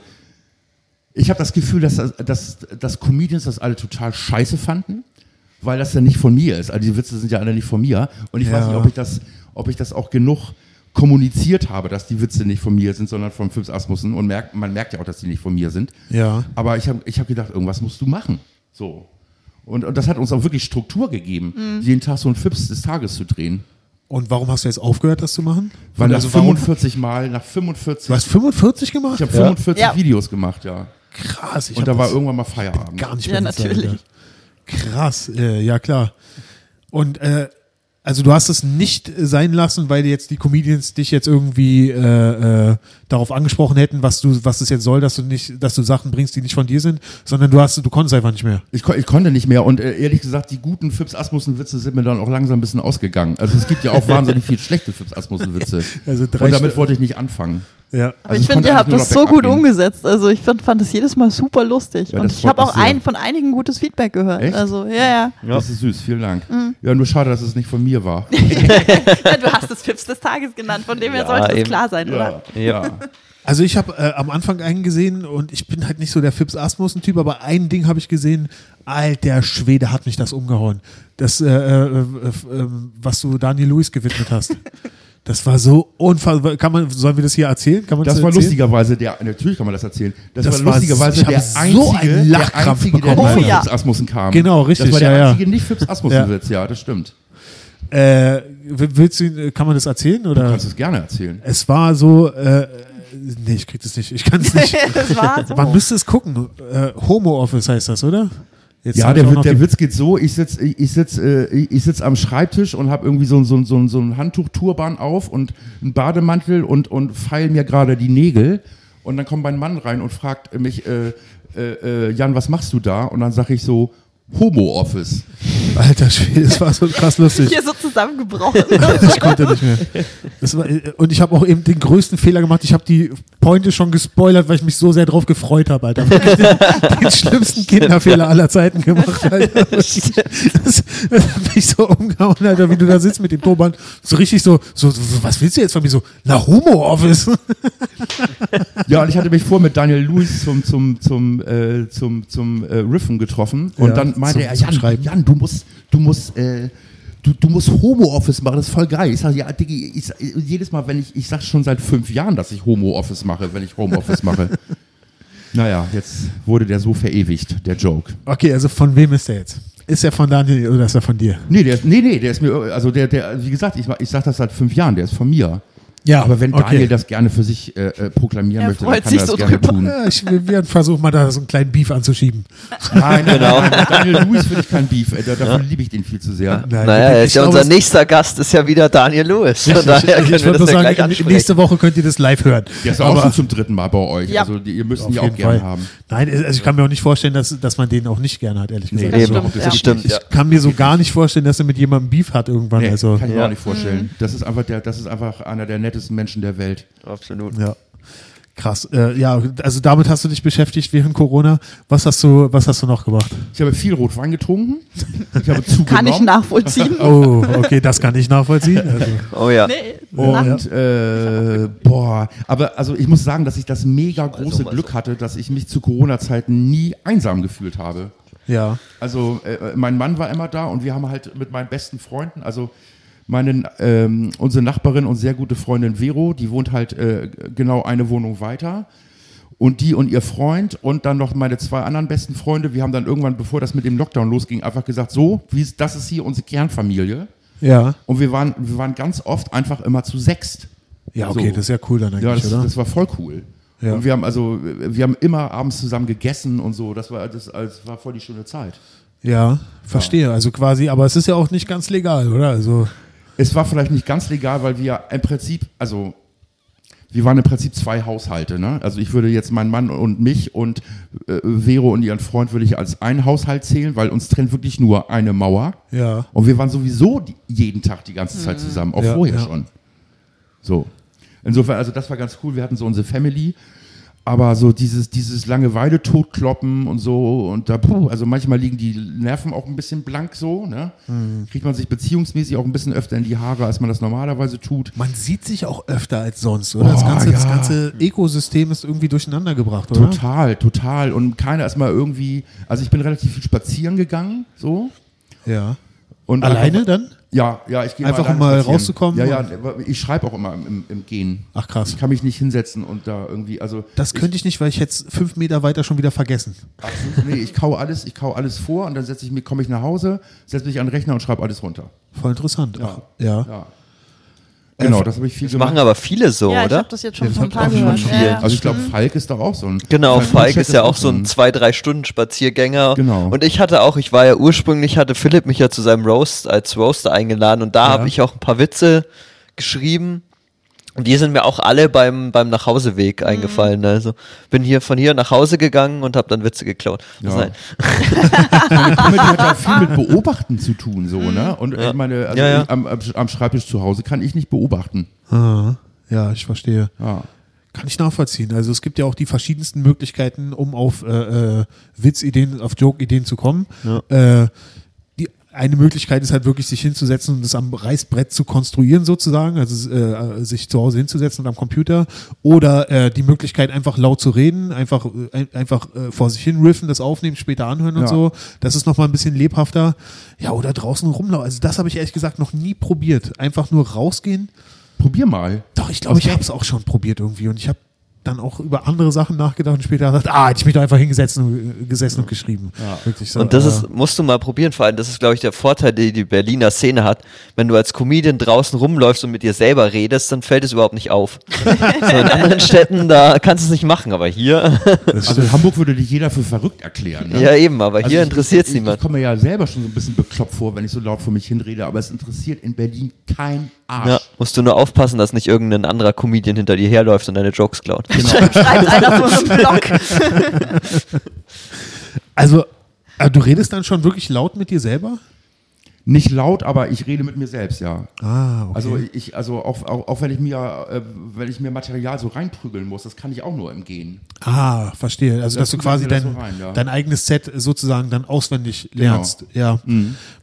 Speaker 2: ich habe das Gefühl, dass, dass, dass Comedians das alle total scheiße fanden, weil das ja nicht von mir ist. Also die Witze sind ja alle nicht von mir. Und ich
Speaker 1: Ja.
Speaker 2: weiß nicht, ob ich, das, ob ich das auch genug kommuniziert habe, dass die Witze nicht von mir sind, sondern von Phipps Asmussen. Und merkt, man merkt ja auch, dass die nicht von mir sind.
Speaker 1: Ja.
Speaker 2: Aber ich habe ich hab gedacht, irgendwas musst du machen. So. Und, und das hat uns auch wirklich Struktur gegeben, jeden Tag so ein Phipps des Tages zu drehen.
Speaker 1: Und warum hast du jetzt aufgehört, das zu machen?
Speaker 2: Weil nach
Speaker 1: also warum-
Speaker 2: 45 Mal, nach 45,
Speaker 1: Du hast 45 gemacht?
Speaker 2: ich habe 45
Speaker 3: Ja.
Speaker 2: Videos gemacht, ja.
Speaker 1: Krass. Ich
Speaker 2: Und da war irgendwann mal Feierabend.
Speaker 1: gar nicht
Speaker 3: Ja,
Speaker 1: mehr Zeit
Speaker 3: natürlich.
Speaker 1: Krass, äh, ja klar. Und äh, also du hast es nicht sein lassen, weil jetzt die Comedians dich jetzt irgendwie äh, äh, darauf angesprochen hätten, was du, was es jetzt soll, dass du nicht, dass du Sachen bringst, die nicht von dir sind, sondern du hast, du konntest einfach nicht mehr.
Speaker 2: Ich, ich konnte nicht mehr und äh, ehrlich gesagt, die guten Fips Asmussen-Witze sind mir dann auch langsam ein bisschen ausgegangen. Also es gibt ja auch wahnsinnig viel schlechte Fips Asmussen-Witze.
Speaker 1: Also drei
Speaker 2: und damit wollte ich nicht anfangen.
Speaker 1: Ja.
Speaker 3: Aber
Speaker 2: Also
Speaker 3: ich
Speaker 2: ich
Speaker 3: finde, ihr habt das so gut umgesetzt. Also ich fand, fand das jedes Mal super lustig.
Speaker 2: Ja,
Speaker 3: und ich habe auch ein, von einigen gutes Feedback gehört.
Speaker 2: Echt?
Speaker 3: Also, ja, ja.
Speaker 4: Ja.
Speaker 2: Das ist süß, vielen Dank.
Speaker 3: Mhm.
Speaker 2: Ja, nur schade, dass es nicht von mir war.
Speaker 3: ja. Du hast es Pips des Tages genannt, von dem her
Speaker 4: Ja,
Speaker 3: sollte es klar sein, oder?
Speaker 2: ja.
Speaker 1: Also ich habe äh, am Anfang einen gesehen und ich bin halt nicht so der Fips Asmussen-Typ, aber ein Ding habe ich gesehen, alter Schwede hat mich das umgehauen. Das, äh, äh, äh, äh, was du Daniel Lewis gewidmet hast. Das war so unfassbar. Kann man, sollen wir das hier erzählen? Kann man
Speaker 2: Das war
Speaker 1: erzählen?
Speaker 2: lustigerweise der, natürlich kann man das erzählen, das,
Speaker 1: Das
Speaker 2: war lustigerweise
Speaker 1: ich hab
Speaker 2: der
Speaker 1: so
Speaker 2: einzige,
Speaker 1: einen
Speaker 2: der
Speaker 1: Lachkrampf
Speaker 2: einzige, der
Speaker 1: bekommen.
Speaker 2: nicht
Speaker 3: Oh, ja.
Speaker 2: Asmussen kam.
Speaker 1: Genau, richtig,
Speaker 2: Das war der
Speaker 1: ja, ja.
Speaker 2: einzige nicht Fips Asmussen-Witz, ja. das stimmt.
Speaker 1: Äh, willst du, kann man das erzählen?
Speaker 2: Du
Speaker 1: Oder?
Speaker 2: kannst es gerne erzählen.
Speaker 1: Es war so, äh, nee, ich krieg das nicht. Ich kann es nicht.
Speaker 3: das war so.
Speaker 1: Man müsste es gucken. Äh, Homo Office heißt das, oder? Jetzt
Speaker 2: Ja, der, der Witz geht so, ich sitze ich sitz, äh, ich sitz am Schreibtisch und habe irgendwie so, so, so, so ein Handtuch-Turban auf und einen Bademantel und, und feil mir gerade die Nägel. Und dann kommt mein Mann rein und fragt mich, äh, äh, äh, Jan, was machst du da? Und dann sage ich so, Homo-Office.
Speaker 1: Alter Schwede, das war so krass lustig.
Speaker 3: hier so zusammengebrochen.
Speaker 1: Ich konnte nicht mehr. Das war, und ich habe auch eben den größten Fehler gemacht. Ich habe die Pointe schon gespoilert, weil ich mich so sehr drauf gefreut habe, Alter. Den, den schlimmsten Kinderfehler aller Zeiten gemacht, Alter. Das, das hat mich so umgehauen, Alter, wie du da sitzt mit dem Turban. So richtig so, so, so was willst du jetzt von mir? So, na, Homo-Office.
Speaker 2: Ja, und ich hatte mich vor mit Daniel Lewis zum, zum, zum, äh, zum, zum äh, Riffen getroffen. Und
Speaker 1: Ja,
Speaker 2: dann meinte
Speaker 1: zum-
Speaker 2: er, Jan,
Speaker 1: Schreiben.
Speaker 2: Jan, du musst, du musst, äh, du, du musst Homo-Office machen, das ist voll geil. Ich sage, ja, Diggi, ich, jedes Mal, wenn ich, ich sag schon seit fünf Jahren, dass ich Homo-Office mache, wenn ich Home-Office mache. Naja, jetzt wurde der so verewigt, der Joke.
Speaker 1: Okay, also von wem ist der jetzt? Ist er von Daniel oder ist er von dir?
Speaker 2: Nee, der nee, nee, der ist mir, also der, der, wie gesagt, ich, ich sag das seit fünf Jahren, der ist von mir.
Speaker 1: Ja,
Speaker 2: Aber wenn
Speaker 1: okay.
Speaker 2: Daniel das gerne für sich äh, äh, proklamieren
Speaker 3: Er
Speaker 2: möchte, dann
Speaker 3: freut
Speaker 2: kann
Speaker 3: sich
Speaker 2: er das
Speaker 3: so
Speaker 2: gerne
Speaker 3: drüber.
Speaker 2: tun.
Speaker 1: Ja, ich will wir versuchen mal da so einen kleinen Beef anzuschieben.
Speaker 2: Nein, nein. Daniel Lewis finde ich kein Beef. Da- dafür liebe ich den viel zu sehr.
Speaker 1: Nein,
Speaker 4: Naja, er
Speaker 1: ich
Speaker 4: ist ja
Speaker 1: glaube,
Speaker 4: unser nächster Gast, ist ja wieder Daniel Lewis. Von daher
Speaker 1: ich
Speaker 4: wir
Speaker 1: würde
Speaker 4: ja
Speaker 1: sagen, nächste Woche könnt ihr das live hören.
Speaker 2: Der ist auch
Speaker 1: Aber-
Speaker 2: schon zum dritten Mal bei euch.
Speaker 3: Ja.
Speaker 2: Also die, ihr müsst ihn auch gerne haben.
Speaker 1: Nein, also ich kann mir auch nicht vorstellen, dass, dass man den auch nicht gerne hat, ehrlich gesagt.
Speaker 2: Nee,
Speaker 3: Das
Speaker 1: also,
Speaker 3: stimmt,
Speaker 2: das
Speaker 3: ja.
Speaker 4: Stimmt, ja.
Speaker 1: Ich kann mir so gar nicht vorstellen, dass er mit jemandem Beef hat irgendwann.
Speaker 2: Nee,
Speaker 1: also,
Speaker 2: kann ich mir
Speaker 4: Ja.
Speaker 2: auch nicht vorstellen. Das ist einfach der, das ist einfach einer der nettesten Menschen der Welt.
Speaker 4: Absolut.
Speaker 1: ja. Krass. Äh, ja, also damit hast du dich beschäftigt während Corona. Was hast du, was hast du noch gemacht?
Speaker 2: Ich habe viel Rotwein getrunken. Ich habe zugenommen.
Speaker 3: Kann ich nachvollziehen.
Speaker 1: Oh, okay, das kann ich nachvollziehen. Also,
Speaker 4: Oh ja.
Speaker 3: Nee,
Speaker 1: Oh.
Speaker 2: Und äh, boah, aber also ich muss sagen, dass ich das mega große
Speaker 4: mal
Speaker 2: Glück hatte, dass ich mich zu Corona-Zeiten nie einsam gefühlt habe.
Speaker 1: ja.
Speaker 2: Also äh, mein Mann war immer da und wir haben halt mit meinen besten Freunden, also meine, ähm, unsere Nachbarin und sehr gute Freundin Vero, die wohnt halt äh, genau eine Wohnung weiter. Und die und ihr Freund und dann noch meine zwei anderen besten Freunde, wir haben dann irgendwann, bevor das mit dem Lockdown losging, einfach gesagt, so, wie ist, das ist hier unsere Kernfamilie.
Speaker 1: Ja.
Speaker 2: Und wir waren, wir waren ganz oft einfach immer zu sechst.
Speaker 1: Ja, okay,
Speaker 2: So.
Speaker 1: das ist ja cool dann eigentlich,
Speaker 2: Ja, das,
Speaker 1: oder?
Speaker 2: das war voll cool.
Speaker 1: Ja.
Speaker 2: Und wir haben also, wir haben immer abends zusammen gegessen und so. Das war, das, das war voll die schöne Zeit.
Speaker 1: ja, verstehe. Also quasi, aber es ist ja auch nicht ganz legal, oder? Also,
Speaker 2: Es war vielleicht nicht ganz legal, weil wir im Prinzip, also wir waren im Prinzip zwei Haushalte. Ne? Also ich würde jetzt meinen Mann und mich und äh, Vero und ihren Freund würde ich als einen Haushalt zählen, weil uns trennt wirklich nur eine Mauer.
Speaker 1: Ja.
Speaker 2: Und wir waren sowieso die, jeden Tag die ganze Zeit zusammen, auch
Speaker 1: Ja,
Speaker 2: vorher
Speaker 1: ja.
Speaker 2: schon. So. Insofern, also das war ganz cool. Wir hatten so unsere Family. Aber so dieses, dieses Langeweile totkloppen und so und da, puh, also manchmal liegen die Nerven auch ein bisschen blank so, ne?
Speaker 1: Mhm.
Speaker 2: Kriegt man sich beziehungsmäßig auch ein bisschen öfter in die Haare, als man das normalerweise tut.
Speaker 1: Man sieht sich auch öfter als sonst, oder? das,
Speaker 2: Oh,
Speaker 1: ganze, das
Speaker 2: ja.
Speaker 1: ganze Ökosystem ist irgendwie durcheinander gebracht, oder?
Speaker 2: Total, total. Und keiner ist mal irgendwie, also ich bin relativ viel spazieren gegangen, so.
Speaker 1: Ja.
Speaker 2: Und
Speaker 1: Alleine
Speaker 2: einfach,
Speaker 1: dann?
Speaker 2: Ja, ja, ich gehe
Speaker 1: Einfach,
Speaker 2: alleine
Speaker 1: um mal
Speaker 2: spazieren.
Speaker 1: rauszukommen?
Speaker 2: Ja, ja, ich schreibe auch immer im, im Gehen.
Speaker 1: Ach krass.
Speaker 2: Ich kann mich nicht hinsetzen und da irgendwie, also.
Speaker 1: Das könnte ich nicht, weil ich jetzt fünf Meter weiter schon wieder vergessen.
Speaker 2: Absolut, nee, ich kau alles, ich kau alles vor und dann setze ich mich, komme ich nach Hause, setze mich an den Rechner und schreibe alles runter.
Speaker 1: Voll interessant.
Speaker 2: Ja.
Speaker 1: Ach, ja.
Speaker 2: Ja. Genau, das habe ich viel
Speaker 4: Das machen aber viele so,
Speaker 3: ja, ich
Speaker 4: oder?
Speaker 3: habe das jetzt schon
Speaker 1: Das
Speaker 3: von ein paar
Speaker 1: ich auch
Speaker 3: gehört.
Speaker 1: schon
Speaker 3: Ja.
Speaker 2: Also ich glaube, Falk ist doch auch so ein.
Speaker 4: Genau, Falk
Speaker 2: Chat
Speaker 4: ist ja auch so ein zwei, drei Stunden Spaziergänger.
Speaker 2: Genau.
Speaker 4: Und ich hatte auch, ich war ja ursprünglich, hatte Philipp mich ja zu seinem Roast als Roaster eingeladen und da
Speaker 1: Ja.
Speaker 4: habe ich auch ein paar Witze geschrieben. Und die sind mir auch alle beim, beim Nachhauseweg eingefallen. Also bin hier von hier nach Hause gegangen und habe dann Witze geklaut.
Speaker 2: Ja.
Speaker 4: Nein.
Speaker 2: Meine Comedy hat ja viel mit Beobachten zu tun, so, ne? Und ich meine, also
Speaker 4: Ja, ja.
Speaker 2: Ich, am, am Schreibtisch zu Hause kann ich nicht beobachten.
Speaker 1: Ah, ja, ich verstehe.
Speaker 2: Ja.
Speaker 1: Kann ich nachvollziehen. Also es gibt ja auch die verschiedensten Möglichkeiten, um auf äh, äh, Witzideen, auf Joke-Ideen zu kommen. Äh, eine Möglichkeit ist halt wirklich, sich hinzusetzen und das am Reißbrett zu konstruieren sozusagen, also äh, sich zu Hause hinzusetzen und am Computer. Oder äh, die Möglichkeit, einfach laut zu reden, einfach, äh, ein- einfach äh, vor sich hin riffen, das aufnehmen, später anhören und
Speaker 2: Ja.
Speaker 1: so. Das ist nochmal ein bisschen lebhafter. Ja, oder draußen rumlaufen. Also das habe ich ehrlich gesagt noch nie probiert. Einfach nur rausgehen.
Speaker 2: Probier mal.
Speaker 1: Doch, ich glaube, ich habe es auch schon probiert irgendwie und ich habe dann auch über andere Sachen nachgedacht und später gesagt, ah, hätte ich mich doch einfach hingesetzt und, gesessen und geschrieben. Wirklich so,
Speaker 4: Und das
Speaker 1: äh,
Speaker 4: ist, musst du mal probieren, vor allem, das ist, glaube ich, der Vorteil, den die Berliner Szene hat. Wenn du als Comedian draußen rumläufst und mit dir selber redest, dann fällt es überhaupt nicht auf. so in anderen Städten, da kannst du es nicht machen, aber hier,
Speaker 2: Also in Hamburg würde dich jeder für verrückt erklären. Ne?
Speaker 4: ja eben, aber
Speaker 2: Also
Speaker 4: hier interessiert es
Speaker 2: ich, Ich
Speaker 4: niemand.
Speaker 2: komme mir ja selber schon so ein bisschen bekloppt vor, wenn ich so laut vor mich hinrede, aber es interessiert in Berlin kein Arsch.
Speaker 4: Ja, musst du nur aufpassen, dass nicht irgendein anderer Comedian hinter dir herläuft und deine Jokes klaut.
Speaker 3: Schreibt einer so einen Blog.
Speaker 1: also, äh, du redest dann schon wirklich laut mit dir selber?
Speaker 2: Nicht laut, aber ich rede mit mir selbst, ja.
Speaker 1: Ah, okay.
Speaker 2: Also ich, also auch, auch, auch wenn ich mir, äh, wenn ich mir Material so reinprügeln muss, das kann ich auch nur im Gehen.
Speaker 1: ah, verstehe. Also, dass du
Speaker 2: tut
Speaker 1: quasi
Speaker 2: das
Speaker 1: dein,
Speaker 2: so rein, ja.
Speaker 1: dein eigenes Set sozusagen dann auswendig
Speaker 2: Genau.
Speaker 1: lernst. Ja.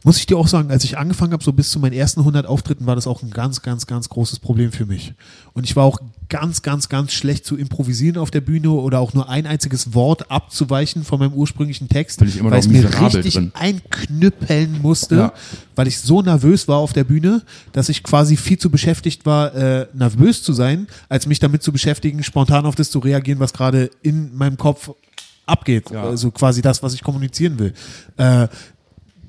Speaker 1: Muss ich dir auch sagen, als ich angefangen habe, so bis zu meinen ersten 100 Auftritten, war das auch ein ganz, ganz, ganz großes Problem für mich. Und ich war auch ganz, ganz, ganz schlecht zu improvisieren auf der Bühne oder auch nur ein einziges Wort abzuweichen von meinem ursprünglichen Text,
Speaker 2: Bin ich immer
Speaker 1: weil
Speaker 2: noch
Speaker 1: es mir richtig
Speaker 2: drin.
Speaker 1: einknüppeln musste,
Speaker 2: Ja.
Speaker 1: weil ich so nervös war auf der Bühne, dass ich quasi viel zu beschäftigt war, äh, nervös zu sein, als mich damit zu beschäftigen, spontan auf das zu reagieren, was gerade in meinem Kopf abgeht.
Speaker 2: Ja.
Speaker 1: Also quasi das, was ich kommunizieren will. Äh,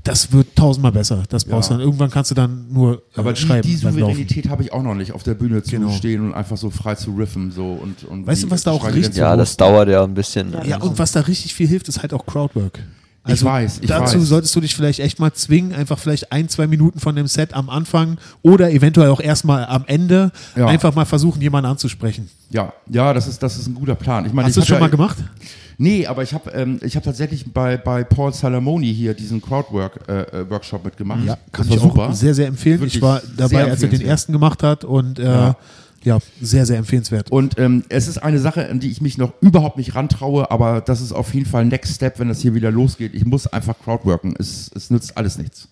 Speaker 1: das wird tausendmal besser. Das brauchst du
Speaker 2: Ja.
Speaker 1: dann. Irgendwann kannst du dann nur äh,
Speaker 2: Aber die,
Speaker 1: schreiben.
Speaker 2: die. Souveränität habe ich auch noch nicht, auf der Bühne zu
Speaker 1: Genau.
Speaker 2: stehen und einfach so frei zu riffen. So und, und
Speaker 1: Weißt du, was da auch
Speaker 2: ich
Speaker 1: richtig-
Speaker 4: Ja, das dauert ja ein bisschen.
Speaker 1: Ja, und was da richtig viel hilft, ist halt auch Crowdwork. Also
Speaker 2: weiß, ich
Speaker 1: dazu
Speaker 2: weiß.
Speaker 1: solltest du dich vielleicht echt mal zwingen, einfach vielleicht ein, zwei Minuten von dem Set am Anfang oder eventuell auch erstmal am Ende
Speaker 2: Ja.
Speaker 1: einfach mal versuchen, jemanden anzusprechen.
Speaker 2: Ja, ja, das ist, das ist ein guter Plan. Ich meine,
Speaker 1: Hast
Speaker 2: ich
Speaker 1: du es schon
Speaker 2: hab
Speaker 1: mal
Speaker 2: ja-
Speaker 1: gemacht?
Speaker 2: Nee, aber ich habe ähm, ich hab tatsächlich bei, bei Paul Salamoni hier diesen Crowdwork-Workshop äh, Workshop mitgemacht.
Speaker 1: kann
Speaker 2: das
Speaker 1: ich
Speaker 2: war super.
Speaker 1: auch sehr, sehr empfehlen. ich
Speaker 2: Wirklich
Speaker 1: war
Speaker 2: sehr
Speaker 1: dabei, als er den ersten gemacht hat und äh, ja.
Speaker 2: Ja.
Speaker 1: sehr, sehr empfehlenswert.
Speaker 2: Und ähm, es ist eine Sache, an die ich mich noch überhaupt nicht rantraue, aber das ist auf jeden Fall Next Step, wenn das hier wieder losgeht. Ich muss einfach Crowdworken. Es, es nützt alles nichts.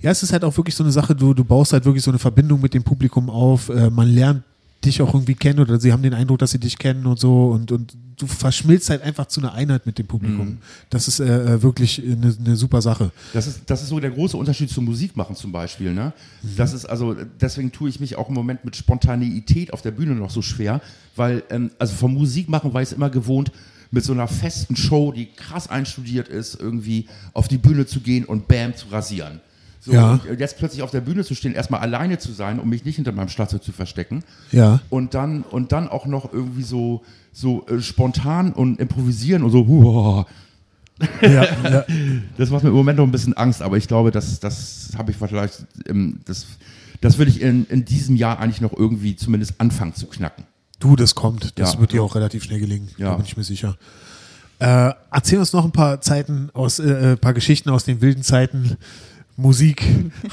Speaker 1: Ja, es ist halt auch wirklich so eine Sache, du, du baust halt wirklich so eine Verbindung mit dem Publikum auf. Äh, man lernt dich auch irgendwie kennen oder sie haben den Eindruck, dass sie dich kennen und so und, und du verschmilzt halt einfach zu einer Einheit mit dem Publikum.
Speaker 2: Mhm.
Speaker 1: Das ist äh, äh, wirklich eine, eine super Sache.
Speaker 2: Das ist, das ist so der große Unterschied zum Musikmachen zum Beispiel. Ne?
Speaker 1: Mhm.
Speaker 2: Das ist also, deswegen tue ich mich auch im Moment mit Spontaneität auf der Bühne noch so schwer, weil, ähm, also vom Musikmachen war ich es immer gewohnt, mit so einer festen Show, die krass einstudiert ist, irgendwie auf die Bühne zu gehen und bam zu rasieren. So,
Speaker 1: Ja.
Speaker 2: jetzt plötzlich auf der Bühne zu stehen, erstmal alleine zu sein, um mich nicht hinter meinem Schlagzeug zu verstecken.
Speaker 1: Ja.
Speaker 2: Und dann, und dann auch noch irgendwie so, so äh, spontan und improvisieren und so, huah,
Speaker 1: ja, ja.
Speaker 2: das macht mir im Moment noch ein bisschen Angst, aber ich glaube, das, das habe ich vielleicht, das, das will ich in, in diesem Jahr eigentlich noch irgendwie zumindest anfangen zu knacken.
Speaker 1: Du, das kommt. Das
Speaker 2: Ja.
Speaker 1: wird dir auch relativ schnell gelingen. Da
Speaker 2: Ja.
Speaker 1: bin ich mir sicher. Äh, erzähl uns noch ein paar Zeiten aus, äh, ein paar Geschichten aus den wilden Zeiten. Musik,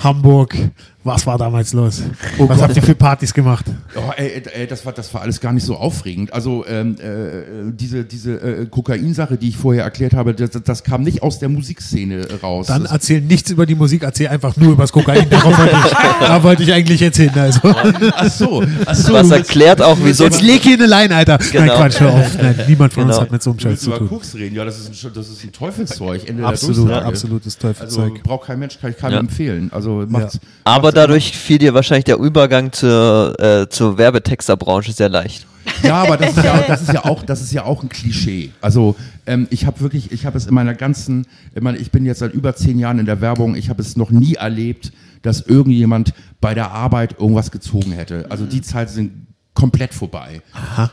Speaker 1: Hamburg. Was war damals los?
Speaker 2: Oh
Speaker 1: Was
Speaker 2: Gott.
Speaker 1: habt ihr für Partys gemacht?
Speaker 2: Oh, ey, ey, das, war, das war alles gar nicht so aufregend. Also ähm, äh, diese, diese äh, Kokainsache, die ich vorher erklärt habe, das, das kam nicht aus der Musikszene raus.
Speaker 1: Dann
Speaker 2: das,
Speaker 1: erzähl nichts über die Musik, erzähl einfach nur über das Kokain. Darauf wollte ich, da wollte ich eigentlich jetzt hin. Also.
Speaker 2: ach so, ach so. Willst-
Speaker 4: erklärt auch, wieso
Speaker 1: Jetzt leg hier eine Line, Alter. Nein,
Speaker 4: Genau.
Speaker 1: Quatsch, hör auf. Nein, niemand von uns
Speaker 4: Genau.
Speaker 1: hat mit so einem Scheiß zu
Speaker 2: über
Speaker 1: tun.
Speaker 2: Koks reden. Ja, das ist ein, das ist ein Teufelszeug. Ende
Speaker 1: Absolut, absolutes
Speaker 2: Also
Speaker 1: Teufelszeug.
Speaker 2: braucht kein Mensch, kann ich keinem
Speaker 4: Ja.
Speaker 2: empfehlen. Also macht's,
Speaker 4: Aber
Speaker 2: macht's
Speaker 4: dadurch fiel dir wahrscheinlich der Übergang zur, äh, zur Werbetexterbranche sehr leicht.
Speaker 2: Ja, aber das ist ja, das ist ja auch, das ist ja auch ein Klischee. Also ähm, ich habe wirklich, ich habe es in meiner ganzen, ich, meine, ich bin jetzt seit über zehn Jahren in der Werbung, ich habe es noch nie erlebt, dass irgendjemand bei der Arbeit irgendwas gezogen hätte. Also die Zeiten sind komplett vorbei.
Speaker 1: Aha.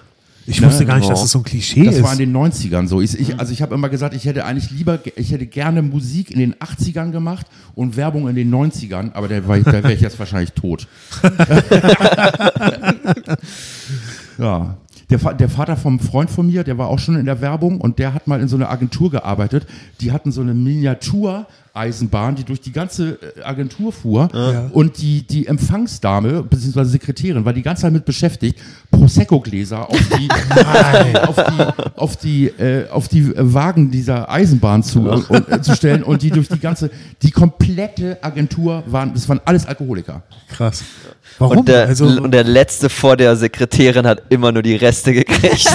Speaker 1: Ich wusste gar nicht, dass das so ein Klischee
Speaker 2: Das
Speaker 1: ist.
Speaker 2: war in den 90ern so. Ich, ich, also ich habe immer gesagt, ich hätte eigentlich lieber, ich hätte gerne Musik in den 80ern gemacht und Werbung in den 90ern, aber da, da wäre ich jetzt wahrscheinlich tot. ja. Der, der Vater vom Freund von mir, der war auch schon in der Werbung und der hat mal in so einer Agentur gearbeitet. Die hatten so eine Miniatureisenbahn, die durch die ganze äh, Agentur fuhr. Und die, die Empfangsdame, beziehungsweise Sekretärin, war die ganze Zeit mit beschäftigt, Prosecco-Gläser auf die, auf die, auf die, äh, auf die äh, Wagen dieser Eisenbahn zu, und, äh, zu stellen und die durch die ganze, die komplette Agentur waren, das waren alles Alkoholiker.
Speaker 1: Krass. Warum?
Speaker 4: Und der,
Speaker 1: also,
Speaker 4: und der letzte vor der Sekretärin hat immer nur die Reste gekriegt.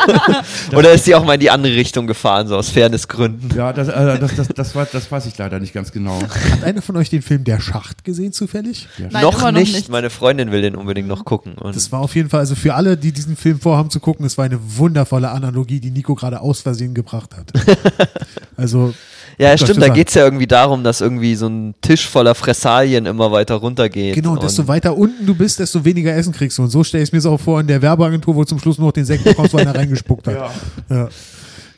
Speaker 4: Oder ist sie auch mal in die andere Richtung gefahren, so aus Fairnessgründen?
Speaker 2: Ja, das, äh, das, das, das, war, das weiß ich leider nicht ganz genau.
Speaker 1: hat einer von euch den Film Der Schacht gesehen zufällig?
Speaker 3: Nein,
Speaker 4: noch, nicht.
Speaker 3: nicht.
Speaker 4: Meine Freundin will den unbedingt noch gucken. Und
Speaker 1: Das war auf jeden Fall, also für alle, die diesen Film vorhaben zu gucken, es war eine wundervolle Analogie, die Nico gerade aus Versehen gebracht hat. Also,
Speaker 4: ja, stimmt, da geht es ja irgendwie darum, dass irgendwie so ein Tisch voller Fressalien immer weiter runtergeht.
Speaker 1: genau,
Speaker 4: und
Speaker 1: desto weiter unten du bist, desto weniger Essen kriegst du. Und so stelle ich mir es auch vor in der Werbeagentur, wo zum Schluss nur noch den Sekt bekommst, weil einer reingespuckt hat. Ja.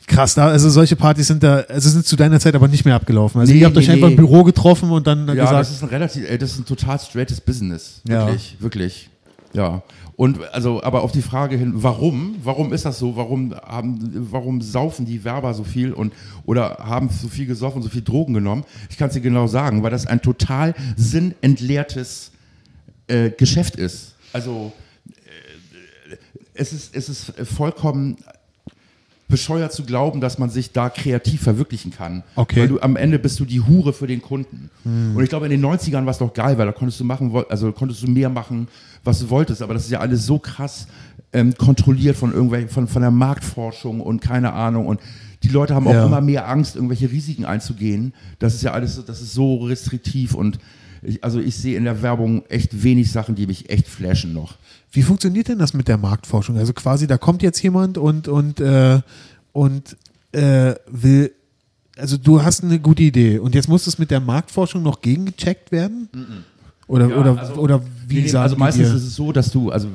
Speaker 1: Krass, also solche Partys sind da, also sind zu deiner Zeit aber nicht mehr abgelaufen. Also
Speaker 2: Nee,
Speaker 1: ihr habt euch
Speaker 2: nee,
Speaker 1: einfach im
Speaker 2: nee.
Speaker 1: Büro getroffen und dann
Speaker 2: Ja,
Speaker 1: gesagt,
Speaker 2: das ist ein relativ, äh, das ist ein total straightes Business.
Speaker 1: Ja.
Speaker 2: Wirklich, wirklich. Ja. Und also, aber auf die Frage hin, warum? Warum ist das so? Warum haben, warum saufen die Werber so viel und oder haben so viel gesoffen, so viel Drogen genommen? Ich kann es dir genau sagen, weil das ein total sinnentleertes äh, Geschäft ist. Also äh, es ist, es ist vollkommen bescheuert zu glauben, dass man sich da kreativ verwirklichen kann.
Speaker 1: Okay.
Speaker 2: Weil du am Ende bist du die Hure für den Kunden. Und ich glaube, in den 90ern war es doch geil, weil da konntest du machen, also konntest du mehr machen, was du wolltest. Aber das ist ja alles so krass ähm, kontrolliert von irgendwelchen, von, von der Marktforschung und keine Ahnung. Und die Leute haben auch
Speaker 1: Ja.
Speaker 2: immer mehr Angst, irgendwelche Risiken einzugehen. Das ist ja alles, so- das ist so restriktiv und ich, also ich sehe in der Werbung echt wenig Sachen, die mich echt flashen noch.
Speaker 1: Wie funktioniert denn das mit der Marktforschung? Also quasi, da kommt jetzt jemand und, und, äh, und äh, will, also du hast eine gute Idee und jetzt muss es mit der Marktforschung noch gegengecheckt werden? Oder,
Speaker 2: Ja,
Speaker 1: oder,
Speaker 2: also-
Speaker 1: oder wie
Speaker 2: Nee,
Speaker 1: sagen
Speaker 2: also meistens
Speaker 1: dir?
Speaker 2: ist es so, dass du, also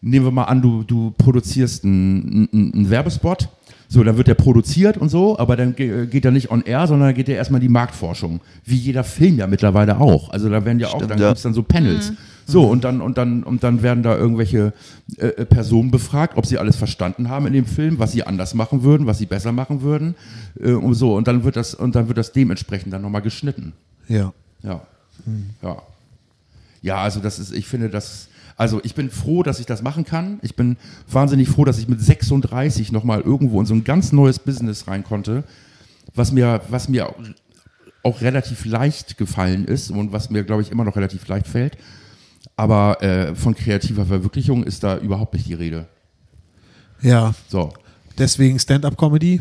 Speaker 2: nehmen wir mal an, du, du produzierst einen, einen, einen Werbespot. So, dann wird der produziert und so, aber dann ge- geht er nicht on air, sondern geht er erstmal in die Marktforschung. Wie jeder Film ja mittlerweile auch. Also da werden ja auch,
Speaker 4: Stimmt,
Speaker 2: dann
Speaker 4: ja.
Speaker 2: gibt's dann so Panels. So, und dann, und dann, und dann werden da irgendwelche äh, äh, Personen befragt, ob sie alles verstanden haben in dem Film, was sie anders machen würden, was sie besser machen würden. Äh, und so, und dann wird das, und dann wird das dementsprechend dann nochmal geschnitten.
Speaker 1: Ja.
Speaker 2: Ja. Ja. Ja, also das ist, ich finde das, also ich bin froh, dass ich das machen kann. Ich bin wahnsinnig froh, dass ich mit 36 nochmal irgendwo in so ein ganz neues Business rein konnte, was mir, was mir auch- relativ leicht gefallen ist und was mir, glaube ich, immer noch relativ leicht fällt. Aber äh, von kreativer Verwirklichung ist da überhaupt nicht die Rede.
Speaker 1: Ja,
Speaker 2: So.
Speaker 1: deswegen Stand-up-Comedy.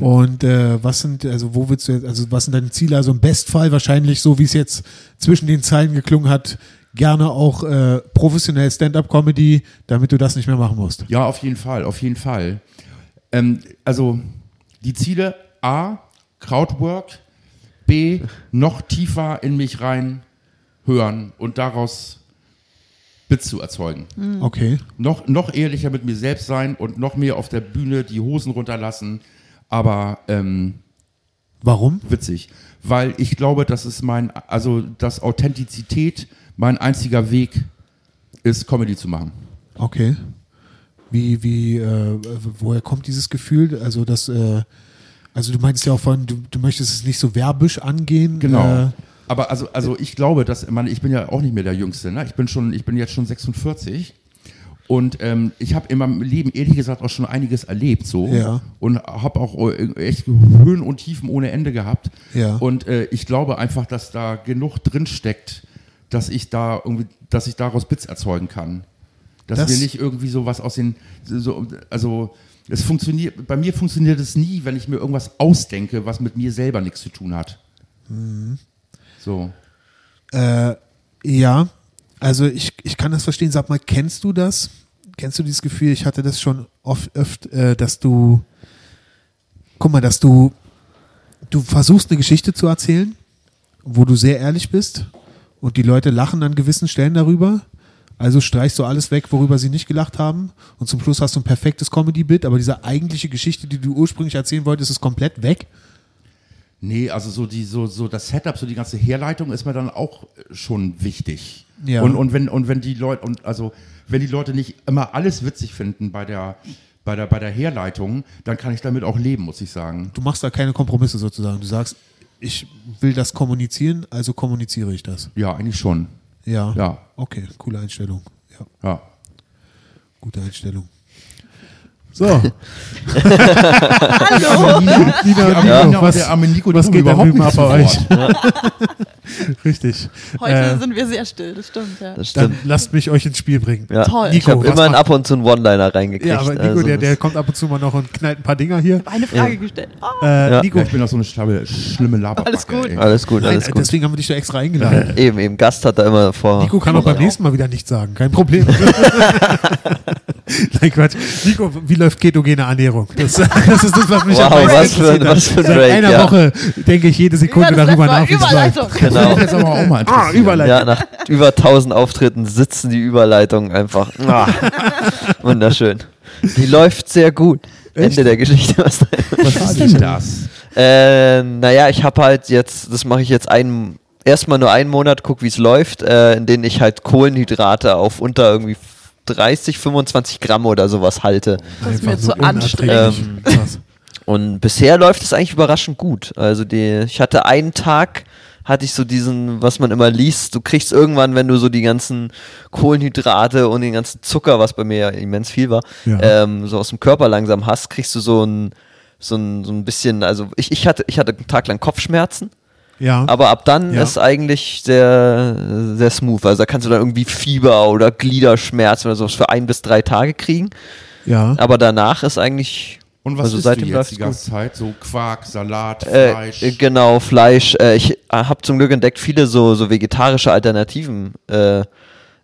Speaker 1: Und äh, was sind, also wo willst du jetzt, also was sind deine Ziele? Also im Bestfall wahrscheinlich, so wie es jetzt zwischen den Zeilen geklungen hat, gerne auch äh, professionell Stand-up-Comedy, damit du das nicht mehr machen musst.
Speaker 2: Ja, auf jeden Fall, auf jeden Fall. Ähm, also die Ziele A, Crowdwork, B, noch tiefer in mich rein hören und daraus Bits zu erzeugen.
Speaker 1: Okay.
Speaker 2: Noch, noch ehrlicher mit mir selbst sein und noch mehr auf der Bühne die Hosen runterlassen, aber ähm,
Speaker 1: Warum?
Speaker 2: witzig, weil ich glaube, dass es mein, also dass Authentizität mein einziger Weg ist, Comedy zu machen.
Speaker 1: Okay. Wie, wie, äh, woher kommt dieses Gefühl? Also, das, äh, also du meinst ja auch von, du, du möchtest es nicht so werbisch angehen.
Speaker 2: Genau.
Speaker 1: Äh,
Speaker 2: Aber also, also ich glaube, dass, man, ich bin ja auch nicht mehr der Jüngste, ne? Ich bin schon, ich bin jetzt schon 46 und ähm, ich habe in meinem Leben ehrlich gesagt auch schon einiges erlebt so
Speaker 1: Ja.
Speaker 2: und habe auch äh, echt Höhen und Tiefen ohne Ende gehabt.
Speaker 1: Ja.
Speaker 2: Und äh, ich glaube einfach, dass da genug drin steckt, dass ich da irgendwie, dass ich daraus Bits erzeugen kann. Dass
Speaker 1: Das-
Speaker 2: wir nicht irgendwie sowas aus den, so, also es funktioniert, bei mir funktioniert es nie, wenn ich mir irgendwas ausdenke, was mit mir selber nichts zu tun hat.
Speaker 1: Mhm.
Speaker 2: So.
Speaker 1: Äh, ja, also ich, ich kann das verstehen. Sag mal, kennst du das? Kennst du dieses Gefühl? Ich hatte das schon oft, öfter, äh, dass du, guck mal, dass du, du versuchst eine Geschichte zu erzählen, wo du sehr ehrlich bist und die Leute lachen an gewissen Stellen darüber. Also streichst du alles weg, worüber sie nicht gelacht haben und zum Schluss hast du ein perfektes Comedy-Bit, aber diese eigentliche Geschichte, die du ursprünglich erzählen wolltest, ist komplett weg.
Speaker 2: Nee, also so die so so das Setup, so die ganze Herleitung ist mir dann auch schon wichtig.
Speaker 1: Ja.
Speaker 2: Und, und wenn und wenn die Leute und also wenn die Leute nicht immer alles witzig finden bei der bei der bei der Herleitung, dann kann ich damit auch leben, muss ich sagen.
Speaker 1: Du machst da keine Kompromisse sozusagen. Du sagst, ich will das kommunizieren, also kommuniziere ich das.
Speaker 2: Ja, eigentlich schon.
Speaker 1: Ja.
Speaker 2: Ja.
Speaker 1: Okay, coole Einstellung. Ja,
Speaker 2: Ja.
Speaker 1: gute Einstellung. So,
Speaker 3: Hallo.
Speaker 1: Nina,
Speaker 2: Ja,
Speaker 1: Nino,
Speaker 2: Nina und
Speaker 1: was,
Speaker 2: der arme Nico,
Speaker 1: was geht
Speaker 2: überhaupt nicht
Speaker 1: bei
Speaker 2: zu
Speaker 1: euch?
Speaker 2: Wort.
Speaker 1: Richtig.
Speaker 3: Heute
Speaker 1: Äh,
Speaker 3: sind wir sehr still, das stimmt, ja.
Speaker 4: Das
Speaker 1: dann
Speaker 4: stimmt.
Speaker 1: lasst mich euch ins Spiel bringen.
Speaker 4: Ja.
Speaker 3: Toll.
Speaker 4: Ich habe
Speaker 1: Nico,
Speaker 4: immer ab und zu einen One-Liner reingekriegt.
Speaker 1: Ja, aber Nico,
Speaker 4: also
Speaker 1: der, der kommt ab und zu mal noch und knallt ein paar Dinger hier.
Speaker 3: Eine Frage gestellt. Ah,
Speaker 1: Äh,
Speaker 4: Ja.
Speaker 1: Nico,
Speaker 2: Ja, ich bin doch so eine schlimme, schlimme Laberbacke.
Speaker 3: Alles gut.
Speaker 2: ey.
Speaker 4: alles gut, alles gut.
Speaker 1: deswegen haben wir dich da extra eingeladen.
Speaker 4: Eben, eben. Gast hat da immer vor.
Speaker 1: Nico kann auch beim nächsten Mal wieder nichts sagen, kein Problem. Nein, Quatsch. Nico, wie läuft ketogene Ernährung? Das, das ist das, was mich am
Speaker 4: Wow,
Speaker 1: meisten
Speaker 4: was für ein- was für ein
Speaker 1: Seit
Speaker 4: Break,
Speaker 1: einer
Speaker 4: ja.
Speaker 1: Woche denke ich jede Sekunde
Speaker 3: das
Speaker 1: darüber nach, wie es läuft.
Speaker 3: Überleitung.
Speaker 2: Das
Speaker 4: Genau.
Speaker 2: mich jetzt aber auch mal
Speaker 1: Ah. Überleitung.
Speaker 4: Ja, nach über 1000 Auftritten sitzen die Überleitungen einfach. Ah, wunderschön. Die läuft sehr gut.
Speaker 1: Echt?
Speaker 4: Ende der Geschichte. Was
Speaker 2: Was ist denn das?
Speaker 4: Äh, naja, ich habe halt jetzt, das mache ich jetzt einen, erstmal nur einen Monat, guck wie es läuft, äh, in denen ich halt Kohlenhydrate auf unter irgendwie 30, 25 Gramm oder sowas halte.
Speaker 3: Das ist mir zu
Speaker 1: unerträglich.
Speaker 4: Ähm,
Speaker 1: Krass.
Speaker 4: Und bisher läuft es eigentlich überraschend gut. Also die, ich hatte einen Tag, hatte ich so diesen, was man immer liest, du kriegst irgendwann, wenn du so die ganzen Kohlenhydrate und den ganzen Zucker, was bei mir ja immens viel war,
Speaker 1: Ja.
Speaker 4: ähm, so aus dem Körper langsam hast, kriegst du so ein, so ein, so ein bisschen, also ich, ich hatte, ich hatte einen Tag lang Kopfschmerzen,
Speaker 1: Ja.
Speaker 4: aber ab dann
Speaker 1: Ja.
Speaker 4: ist eigentlich sehr, sehr smooth. Also da kannst du dann irgendwie Fieber oder Gliederschmerzen oder sowas für ein bis drei Tage kriegen.
Speaker 1: ja.
Speaker 4: Aber danach ist eigentlich
Speaker 2: Und was
Speaker 4: also
Speaker 2: isst
Speaker 4: seitdem
Speaker 2: du jetzt die ganze Zeit? So Quark, Salat,
Speaker 4: Äh,
Speaker 2: Fleisch?
Speaker 4: äh, genau, Fleisch. Äh, ich habe zum Glück entdeckt, viele so, so vegetarische Alternativen äh,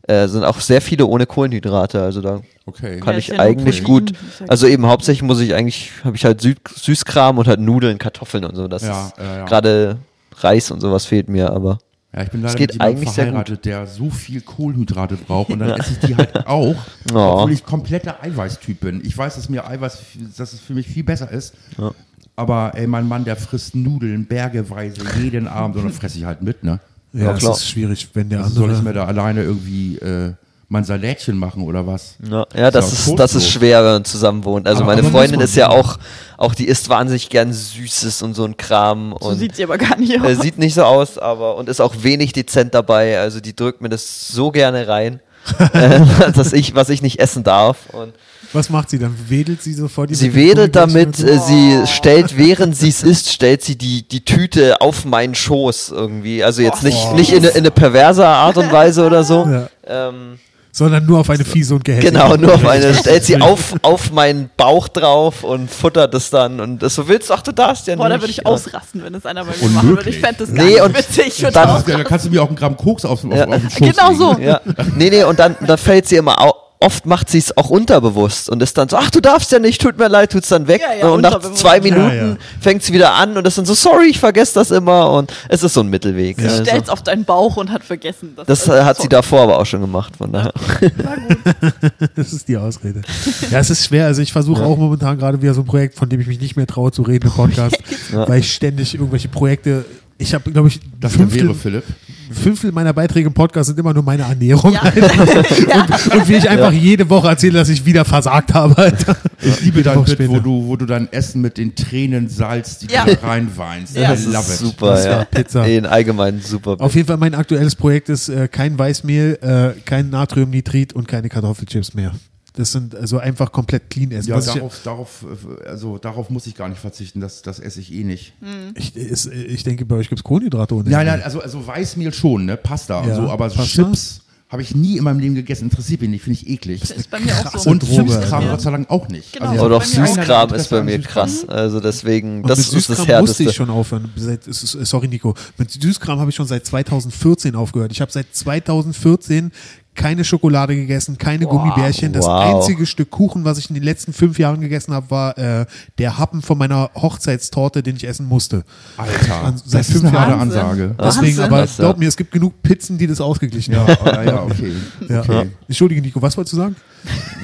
Speaker 4: äh, sind auch sehr viele ohne Kohlenhydrate. Also da
Speaker 2: okay.
Speaker 4: kann
Speaker 3: Ja,
Speaker 4: ich eigentlich gut. Also eben hauptsächlich muss ich eigentlich, habe ich halt Süß Süßkram und halt Nudeln, Kartoffeln und so. Das
Speaker 2: Ja,
Speaker 4: ist gerade Reis und sowas fehlt mir, aber.
Speaker 2: Ja, ich bin leider mit jemandem verheiratet, der so viel Kohlenhydrate braucht und dann esse ich die halt auch,
Speaker 4: Oh.
Speaker 2: obwohl ich kompletter Eiweißtyp bin. Ich weiß, dass mir Eiweiß, dass es für mich viel besser ist.
Speaker 4: Ja.
Speaker 2: Aber ey, mein Mann, der frisst Nudeln bergeweise jeden Abend und dann fresse ich halt mit, ne?
Speaker 1: ja,
Speaker 4: Ja, klar.
Speaker 1: ist schwierig, wenn der
Speaker 2: Also soll ich mir
Speaker 1: andere.
Speaker 2: da alleine irgendwie äh, mein Salätchen machen oder was?
Speaker 4: Ja, ja das, ist, das ist schwer, wenn man zusammen wohnt. Also
Speaker 2: Aber-
Speaker 4: meine
Speaker 2: aber
Speaker 4: Freundin ist ja auch, auch die isst wahnsinnig gern Süßes und so ein Kram.
Speaker 3: So
Speaker 4: und
Speaker 3: sieht sie aber gar nicht aus.
Speaker 4: Äh, sieht nicht so aus, aber und ist auch wenig dezent dabei. Also die drückt mir das so gerne rein, äh, dass ich, was ich nicht essen darf. Und
Speaker 1: Was macht sie dann? Wedelt sie sofort? die
Speaker 4: sie wedelt damit, äh, sie stellt, während sie es isst, stellt sie die, die Tüte auf meinen Schoß irgendwie. Also jetzt nicht, nicht in, eine- in eine perverse Art und Weise oder so.
Speaker 1: Ja.
Speaker 4: Ähm,
Speaker 1: so? Sondern nur auf eine fiese und gehässige.
Speaker 4: Genau, nur auf eine, stellt sie auf, auf meinen Bauch drauf und futtert es dann und das so willst, ach du darfst ja
Speaker 3: Boah,
Speaker 4: nicht.
Speaker 3: da würde ich ausrasten, wenn das einer bei mir
Speaker 2: Unmöglich.
Speaker 3: machen würde. Ich fände das gar
Speaker 4: Nee,
Speaker 3: nicht
Speaker 4: und
Speaker 3: witzig.
Speaker 4: Dann-
Speaker 3: auch
Speaker 2: Da kannst du mir auch einen Gramm Koks auf, auf,
Speaker 4: Ja.
Speaker 2: auf den Schoß
Speaker 3: Genau
Speaker 2: legen.
Speaker 3: so.
Speaker 4: Ja. Nee, nee, und dann, dann fällt sie immer au Oft macht sie es auch unterbewusst und ist dann so, ach, du darfst ja nicht, tut mir leid, tut's dann weg.
Speaker 3: Ja, ja,
Speaker 4: und nach zwei Minuten
Speaker 1: ja.
Speaker 4: fängt sie wieder an und ist dann so, sorry, ich vergesse das immer. Und es ist so ein Mittelweg.
Speaker 3: Sie
Speaker 4: Also,
Speaker 3: stellt's auf deinen Bauch und hat vergessen. dass
Speaker 4: das
Speaker 3: das
Speaker 4: äh, hat sie davor aber auch schon gemacht, von daher.
Speaker 1: Das ist die Ausrede. Ja, es ist schwer. Also ich versuche auch momentan gerade wieder so ein Projekt, von dem ich mich nicht mehr traue zu reden im Podcast,
Speaker 4: Ja.
Speaker 1: weil ich ständig irgendwelche Projekte Ich habe, glaube ich,
Speaker 2: Das
Speaker 1: Fünftel,
Speaker 2: wäre Philipp.
Speaker 1: Fünftel meiner Beiträge im Podcast sind immer nur meine Ernährung.
Speaker 3: Ja.
Speaker 1: und, und wie ich einfach jede Woche erzähle, dass ich wieder versagt habe. Alter.
Speaker 2: Ich liebe dein Bit, wo du, wo du dein Essen mit den Tränen salzt, die
Speaker 3: Ja.
Speaker 2: du da reinweinst.
Speaker 3: Ja.
Speaker 2: I
Speaker 4: Das
Speaker 2: love
Speaker 4: ist
Speaker 2: it.
Speaker 4: super,
Speaker 1: Das war
Speaker 4: ja.
Speaker 1: Pizza.
Speaker 4: In allgemein super.
Speaker 1: Auf jeden Fall mein aktuelles Projekt ist äh, kein Weißmehl, äh, kein Natriumnitrit und keine Kartoffelchips mehr. Das sind also einfach komplett clean essen.
Speaker 2: Ja, darauf, darauf, äh, also darauf muss ich gar nicht verzichten, das, das esse ich eh nicht.
Speaker 1: ich, ist, ich denke, bei euch gibt es Kohlenhydrate ohne
Speaker 2: Nein, nein, also, also Weißmehl schon, ne? Pasta
Speaker 1: Ja,
Speaker 2: und so, aber
Speaker 1: Pasta?
Speaker 2: Chips habe ich nie in meinem Leben gegessen, interessiert mich nicht, finde ich eklig.
Speaker 3: Das ist bei mir auch so.
Speaker 2: Und
Speaker 1: Droge,
Speaker 2: Süßkram. Gott sei Dank auch nicht.
Speaker 3: Genau.
Speaker 2: Also,
Speaker 4: Aber doch. Süßkram ist bei mir krass. Also deswegen,
Speaker 1: Und
Speaker 4: das
Speaker 1: mit
Speaker 4: ist das
Speaker 1: Süßkram musste
Speaker 4: Härteste.
Speaker 1: ich schon aufhören. Seit, sorry, Nico. Mit Süßkram habe ich schon seit 2014 aufgehört. Ich habe seit 2014 keine Schokolade gegessen, keine Gummibärchen. Das
Speaker 4: wow.
Speaker 1: einzige Stück Kuchen, was ich in den letzten fünf Jahren gegessen habe, war äh, der Happen von meiner Hochzeitstorte, den ich essen musste.
Speaker 2: Alter,
Speaker 1: An- seit
Speaker 2: das ist
Speaker 1: fünf
Speaker 2: eine harte
Speaker 1: Jahren.
Speaker 2: Ansage.
Speaker 3: Wahnsinn.
Speaker 1: Deswegen, aber glaub mir, es gibt genug Pizzen, die das ausgeglichen
Speaker 2: Ja,
Speaker 1: haben.
Speaker 2: ja, ja, okay.
Speaker 1: Ja.
Speaker 2: okay.
Speaker 1: Entschuldige, Nico, was wolltest du sagen?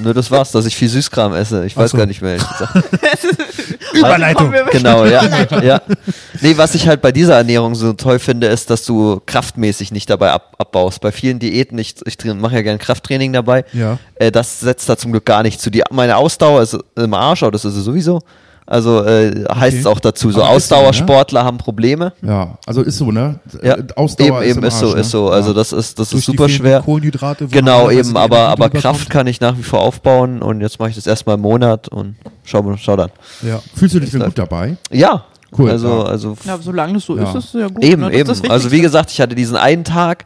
Speaker 4: Nur das war's, dass ich viel Süßkram esse. Ich weiß
Speaker 1: so.
Speaker 4: gar nicht mehr.
Speaker 1: Überleitung.
Speaker 4: Genau, ja. ja. Nee, was ich halt bei dieser Ernährung so toll finde, ist, dass du kraftmäßig nicht dabei ab, abbaust. Bei vielen Diäten, ich, ich mache ja gerne Krafttraining dabei,
Speaker 1: Ja.
Speaker 4: äh, das setzt da zum Glück gar nicht zu. Die, meine Ausdauer ist im Arsch, aber das ist sowieso. Also äh, heißt es auch dazu, so
Speaker 2: Aber ist so, ne?
Speaker 4: Ausdauersportler haben Probleme.
Speaker 2: Ja, also ist so, ne?
Speaker 4: Ja,
Speaker 2: Ausdauer
Speaker 4: eben, eben
Speaker 2: im
Speaker 4: ist so,
Speaker 2: Arsch,
Speaker 4: ist so.
Speaker 2: ne?
Speaker 4: Also
Speaker 2: ja.
Speaker 4: das ist, das
Speaker 1: Durch
Speaker 4: ist super schwer.
Speaker 1: Kohlenhydrate. wo
Speaker 4: Genau, eben, aber, aber. Kraft kann ich nach wie vor aufbauen und jetzt mache ich das erstmal einen Monat und schau, schau dann.
Speaker 1: Ja.
Speaker 2: Fühlst du dich denn gut dabei?
Speaker 4: Ja,
Speaker 2: Cool,
Speaker 4: Also,
Speaker 2: ja.
Speaker 4: also
Speaker 3: Ja, solange das so
Speaker 2: Ja.
Speaker 3: ist, ist es ja gut.
Speaker 4: eben,
Speaker 3: ne?
Speaker 4: Eben.
Speaker 3: ist
Speaker 4: Also wie gesagt, ich hatte diesen einen Tag,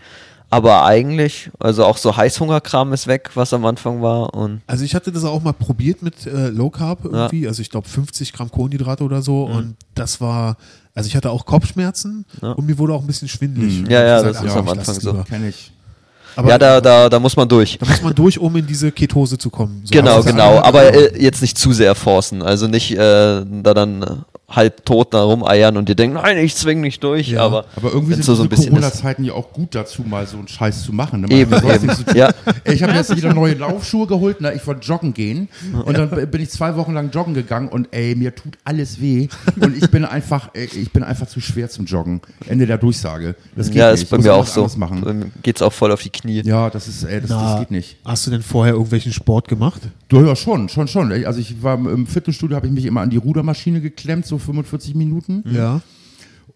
Speaker 4: aber eigentlich, also auch so Heißhungerkram ist weg, was am Anfang war und
Speaker 1: Also ich hatte das auch mal probiert mit äh, Low Carb irgendwie, also ich glaube 50 Gramm Kohlenhydrate oder so und das war, also ich hatte auch Kopfschmerzen
Speaker 4: Mhm. Ja.
Speaker 1: und mir wurde auch ein bisschen schwindelig.
Speaker 2: Mhm.
Speaker 4: Ja, ja,
Speaker 1: ich
Speaker 4: das
Speaker 1: gesagt,
Speaker 4: ist
Speaker 1: ach,
Speaker 4: am Anfang so.
Speaker 1: lieber.
Speaker 2: Kenn ich.
Speaker 1: Aber
Speaker 4: ja, da, da, da muss man durch.
Speaker 1: da muss man durch, um in diese Ketose zu kommen. So.
Speaker 4: Genau, genau. Aber äh, jetzt nicht zu sehr forcen. Also nicht äh, da dann halb tot da rumeiern und dir denken, nein, ich zwing nicht durch.
Speaker 1: Ja.
Speaker 4: Aber,
Speaker 2: Aber irgendwie sind
Speaker 4: so, so.
Speaker 2: Corona-Zeiten ja auch gut dazu, mal so einen Scheiß zu machen. Ne?
Speaker 4: Eben, eben.
Speaker 2: tun.
Speaker 4: Ja.
Speaker 2: Ey, Ich habe jetzt wieder neue Laufschuhe geholt, ne? ich wollte joggen gehen und dann bin ich zwei Wochen lang joggen gegangen und ey, mir tut alles weh und ich bin einfach, ey, ich bin einfach zu schwer zum Joggen. Ende der Durchsage. Das geht
Speaker 4: Ja,
Speaker 2: nicht.
Speaker 4: ist bei mir auch so.
Speaker 2: Machen.
Speaker 4: Geht's auch voll auf die Knie.
Speaker 2: Ja, das ist, ey, das,
Speaker 1: Na,
Speaker 2: das geht nicht.
Speaker 1: Hast du denn vorher irgendwelchen Sport gemacht?
Speaker 2: Ja, ja, schon, schon, schon. Also ich war im Fitnessstudio, habe ich mich immer an die Rudermaschine geklemmt, so 45 Minuten.
Speaker 1: Ja.